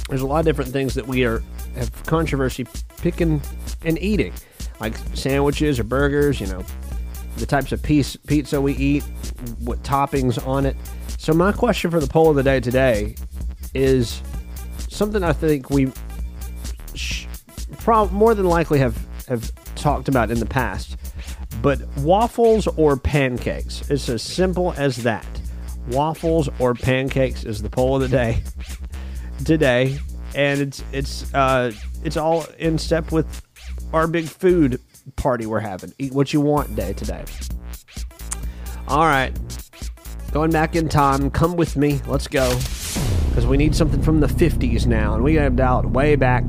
[SPEAKER 2] there's a lot of different things that we are have controversy picking and eating, like sandwiches or burgers. You know, the types of piece pizza we eat, what toppings on it. So my question for the poll of the day today is something I think we sh- more than likely have have talked about in the past. But waffles or pancakes? It's as simple as that. Waffles or pancakes is the poll of the day (laughs) today, and it's it's uh, it's all in step with our big food party we're having. Eat what you want day today. All right, going back in time. Come with me. Let's go because we need something from the 50s now, and we got to dial it way back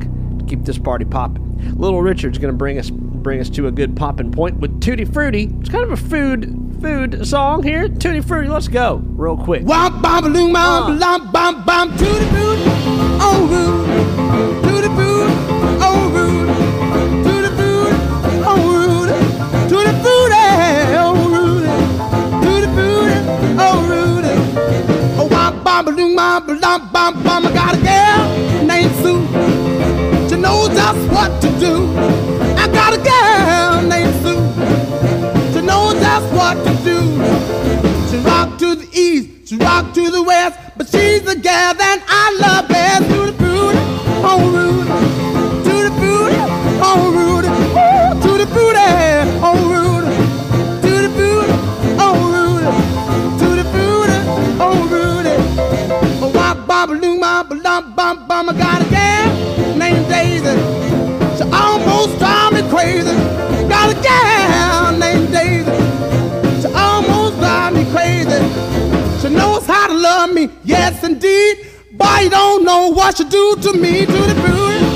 [SPEAKER 2] keep this party popping. Little Richard's going to bring us bring us to a good popping point with Tutti Frutti. It's kind of a food food song here. Tutti Frutti, let's go real quick.
[SPEAKER 20] Loom to the boot on root to the boot on root to the boot on root oh womp bom loom bom bom bom bom I got a the that don't know what you do to me, to the booty.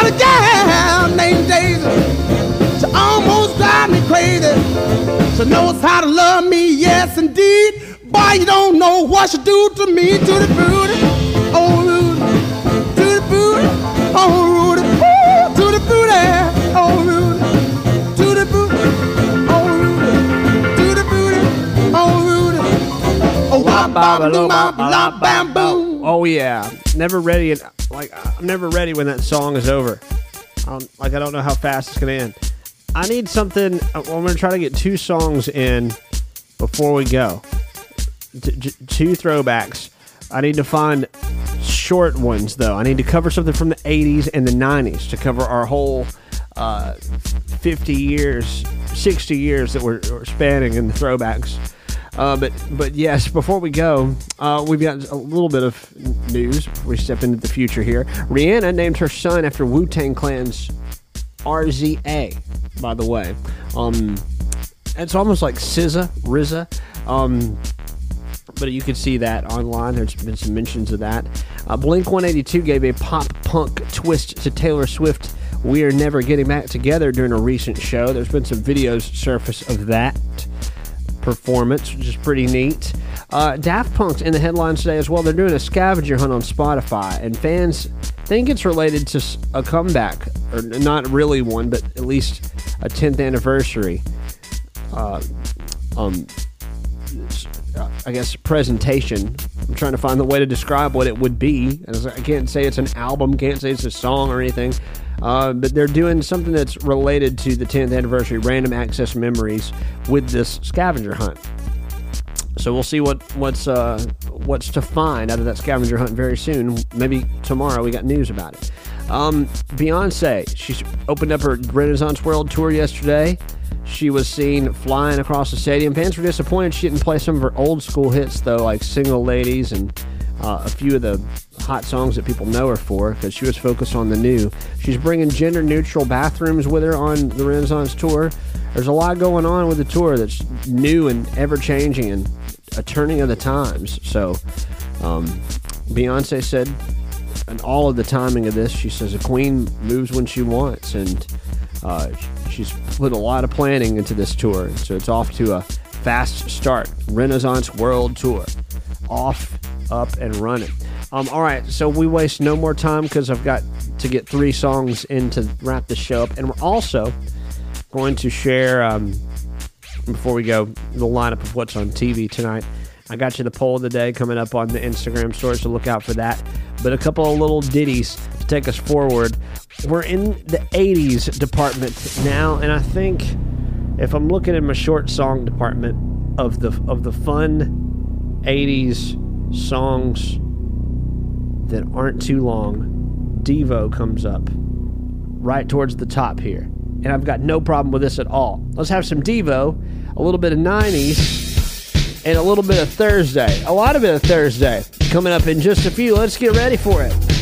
[SPEAKER 20] Got a gal named Daisy. She almost drive me crazy. She knows how to love me, yes indeed. Boy, you don't know what she do to me, to the booty, oh Rudy, to the booty, oh Rudy, Ooh, to the booty, oh Rudy, to the booty, oh Rudy, to the booty, oh Rudy. Oh, wop, bop, doo, bop, lop, bam, boom.
[SPEAKER 2] Oh yeah, never ready. And I'm never ready when that song is over. Um, like I don't know how fast it's gonna end. I need something. uh, I'm gonna try to get two songs in before we go. T- j- two throwbacks. I need to find short ones though. I need to cover something from the 80s and the 90s to cover our whole uh, 50 years, 60 years that we're, we're spanning in the throwbacks. Uh, but but yes, before we go, uh, we've got a little bit of news. We step into the future here. Rihanna named her son after Wu Tang Clan's RZA. By the way, um, it's almost like SZA, RZA. Um, but you can see that online. There's been some mentions of that. Uh, Blink 182 gave a pop punk twist to Taylor Swift. We are never getting back together during a recent show. There's been some videos surface of that performance, which is pretty neat. Uh, Daft Punk's in the headlines today as well. They're doing a scavenger hunt on Spotify, and fans think it's related to a comeback, or not really one, but at least a 10th anniversary. Uh, um, I guess presentation. I'm trying to find the way to describe what it would be. As I can't say it's an album, can't say it's a song or anything. Uh, but they're doing something that's related to the 10th anniversary random access memories with this scavenger hunt. So we'll see what what's uh, what's to find out of that scavenger hunt very soon. Maybe tomorrow we got news about it. Um, Beyonce, she opened up her Renaissance World tour yesterday. She was seen flying across the stadium. Fans were disappointed she didn't play some of her old school hits though, like "Single Ladies" and uh, a few of the hot songs that people know her for, because she was focused on the new. She's bringing gender-neutral bathrooms with her on the Renaissance tour. There's a lot going on with the tour that's new and ever-changing and a turning of the times. So, um, Beyonce said, and all of the timing of this, she says a queen moves when she wants, and uh, she's put a lot of planning into this tour. So it's off to a fast start. Renaissance World Tour, off, up, and running. Um, all right, so we waste no more time because I've got to get three songs in to wrap the show up, and we're also going to share um, before we go the lineup of what's on TV tonight. I got you the poll of the day coming up on the Instagram stories, so look out for that. But a couple of little ditties to take us forward. We're in the 80s department now, and I think if I'm looking at my short song department of the of the fun 80s songs that aren't too long, Devo comes up right towards the top here. And I've got no problem with this at all. Let's have some Devo, a little bit of 90s, (laughs) and a little bit of Thursday. A lot of it of Thursday coming up in just a few. Let's get ready for it.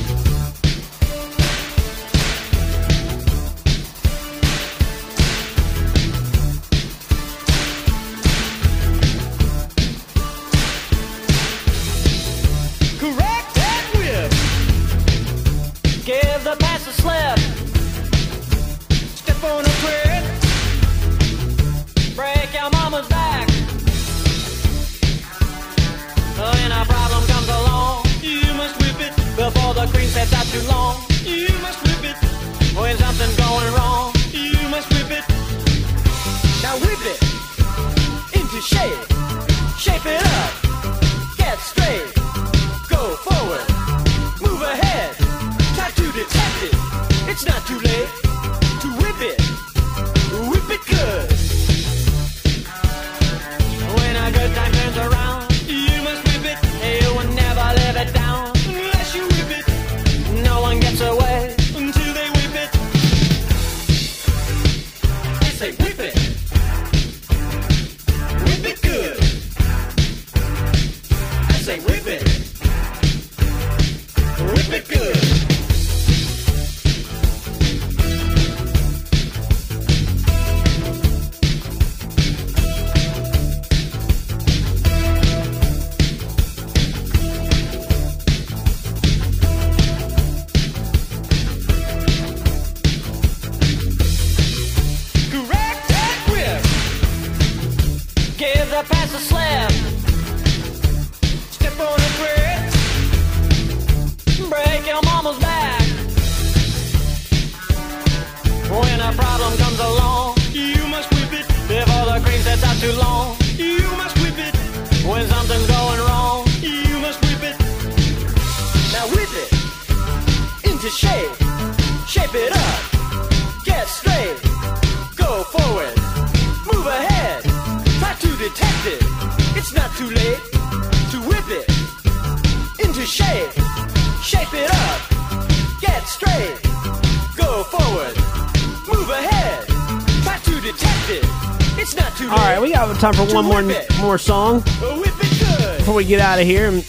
[SPEAKER 2] Time for one more more song
[SPEAKER 3] Whip it good.
[SPEAKER 2] before we get out of here and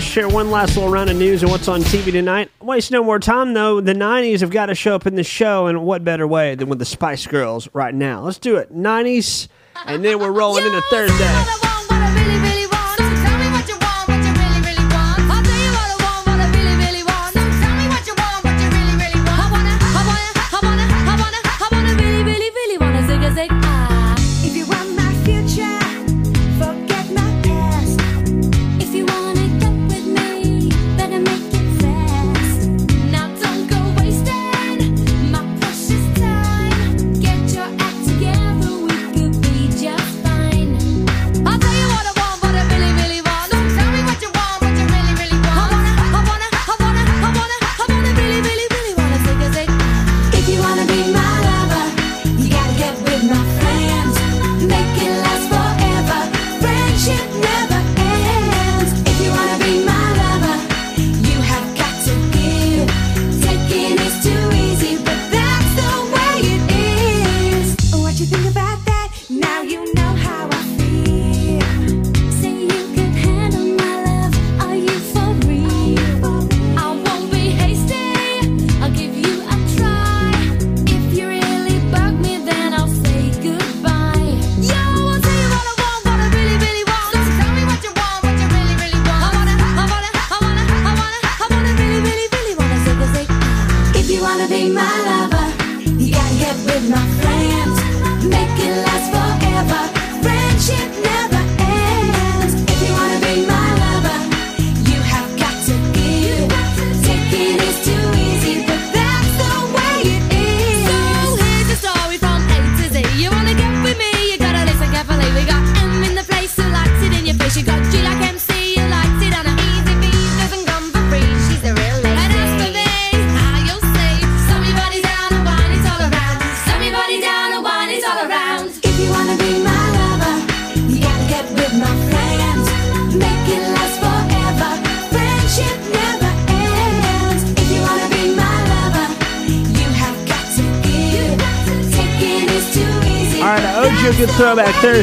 [SPEAKER 2] share one last little round of news and what's on TV tonight. Waste no more time though. The '90s have got to show up in the show, and what better way than with the Spice Girls right now? Let's do it. '90s, and then we're rolling into Thursday.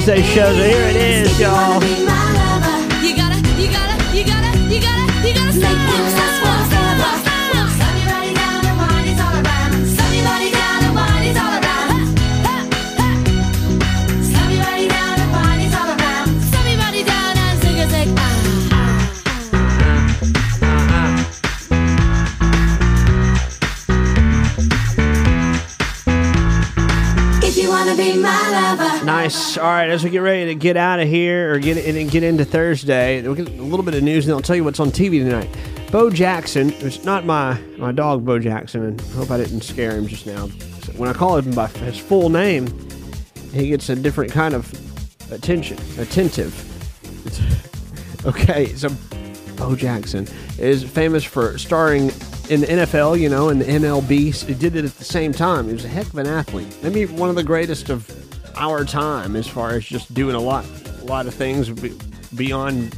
[SPEAKER 2] Thursday show, so here we get ready to get out of here or get in and get into Thursday, we'll get a little bit of news, and I'll tell you what's on TV tonight. Bo Jackson, it's not my my dog Bo Jackson, and I hope I didn't scare him just now. When I call him by his full name, he gets a different kind of attention, attentive. (laughs) okay, so Bo Jackson is famous for starring in the NFL, you know, in the MLB. He did it at the same time. He was a heck of an athlete. Maybe one of the greatest of our time as far as just doing a lot, a lot of things be- beyond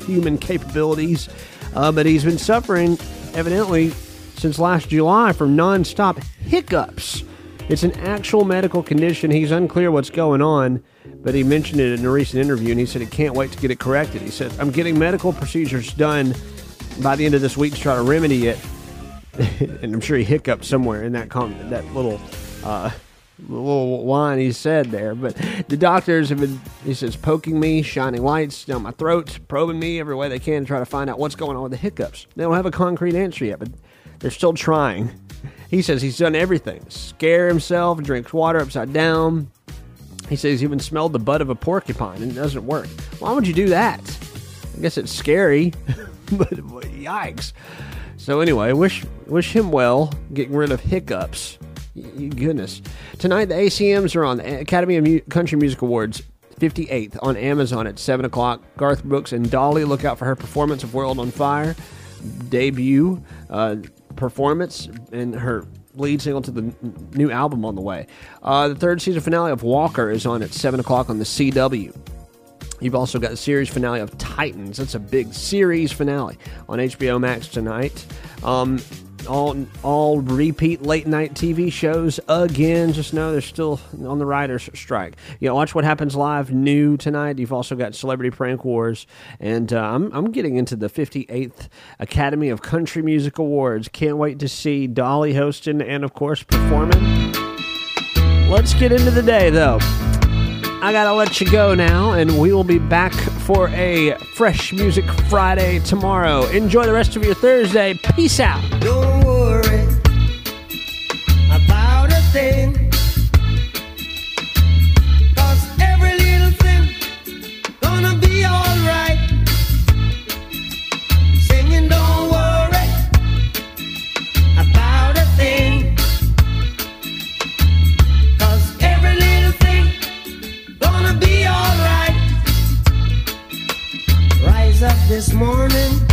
[SPEAKER 2] human capabilities. Uh, but he's been suffering, evidently, since last July from nonstop hiccups. It's an actual medical condition. He's unclear what's going on, but he mentioned it in a recent interview, and he said he can't wait to get it corrected. He said, "I'm getting medical procedures done by the end of this week to try to remedy it." (laughs) and I'm sure he hiccuped somewhere in that that little uh, little line he said there. But the doctors have been, he says, poking me, shining lights down my throat, probing me every way they can to try to find out what's going on with the hiccups. They don't have a concrete answer yet, but they're still trying. He says he's done everything scare himself, drinks water upside down. He says he's even smelled the butt of a porcupine and it doesn't work. Why would you do that? I guess it's scary, (laughs) but yikes. So anyway, wish wish him well, getting rid of hiccups. Goodness. Tonight the ACMs are on the Academy of Mu- Country Music Awards. 58th on Amazon at 7 o'clock. Garth Brooks and Dolly look out for her performance of World on Fire debut uh, performance and her lead single to the n- new album on the way. Uh, the third season finale of Walker is on at 7 o'clock on the CW. You've also got the series finale of Titans. That's a big series finale on HBO Max tonight. Um, all all repeat late night TV shows again. Just know they're still on the writers' strike. You know, watch what happens live new tonight. You've also got Celebrity Prank Wars, and uh, I'm I'm getting into the 58th Academy of Country Music Awards. Can't wait to see Dolly hosting and of course performing. Let's get into the day though. I gotta let you go now, and we will be back for a Fresh Music Friday tomorrow. Enjoy the rest of your Thursday. Peace out.
[SPEAKER 19] This morning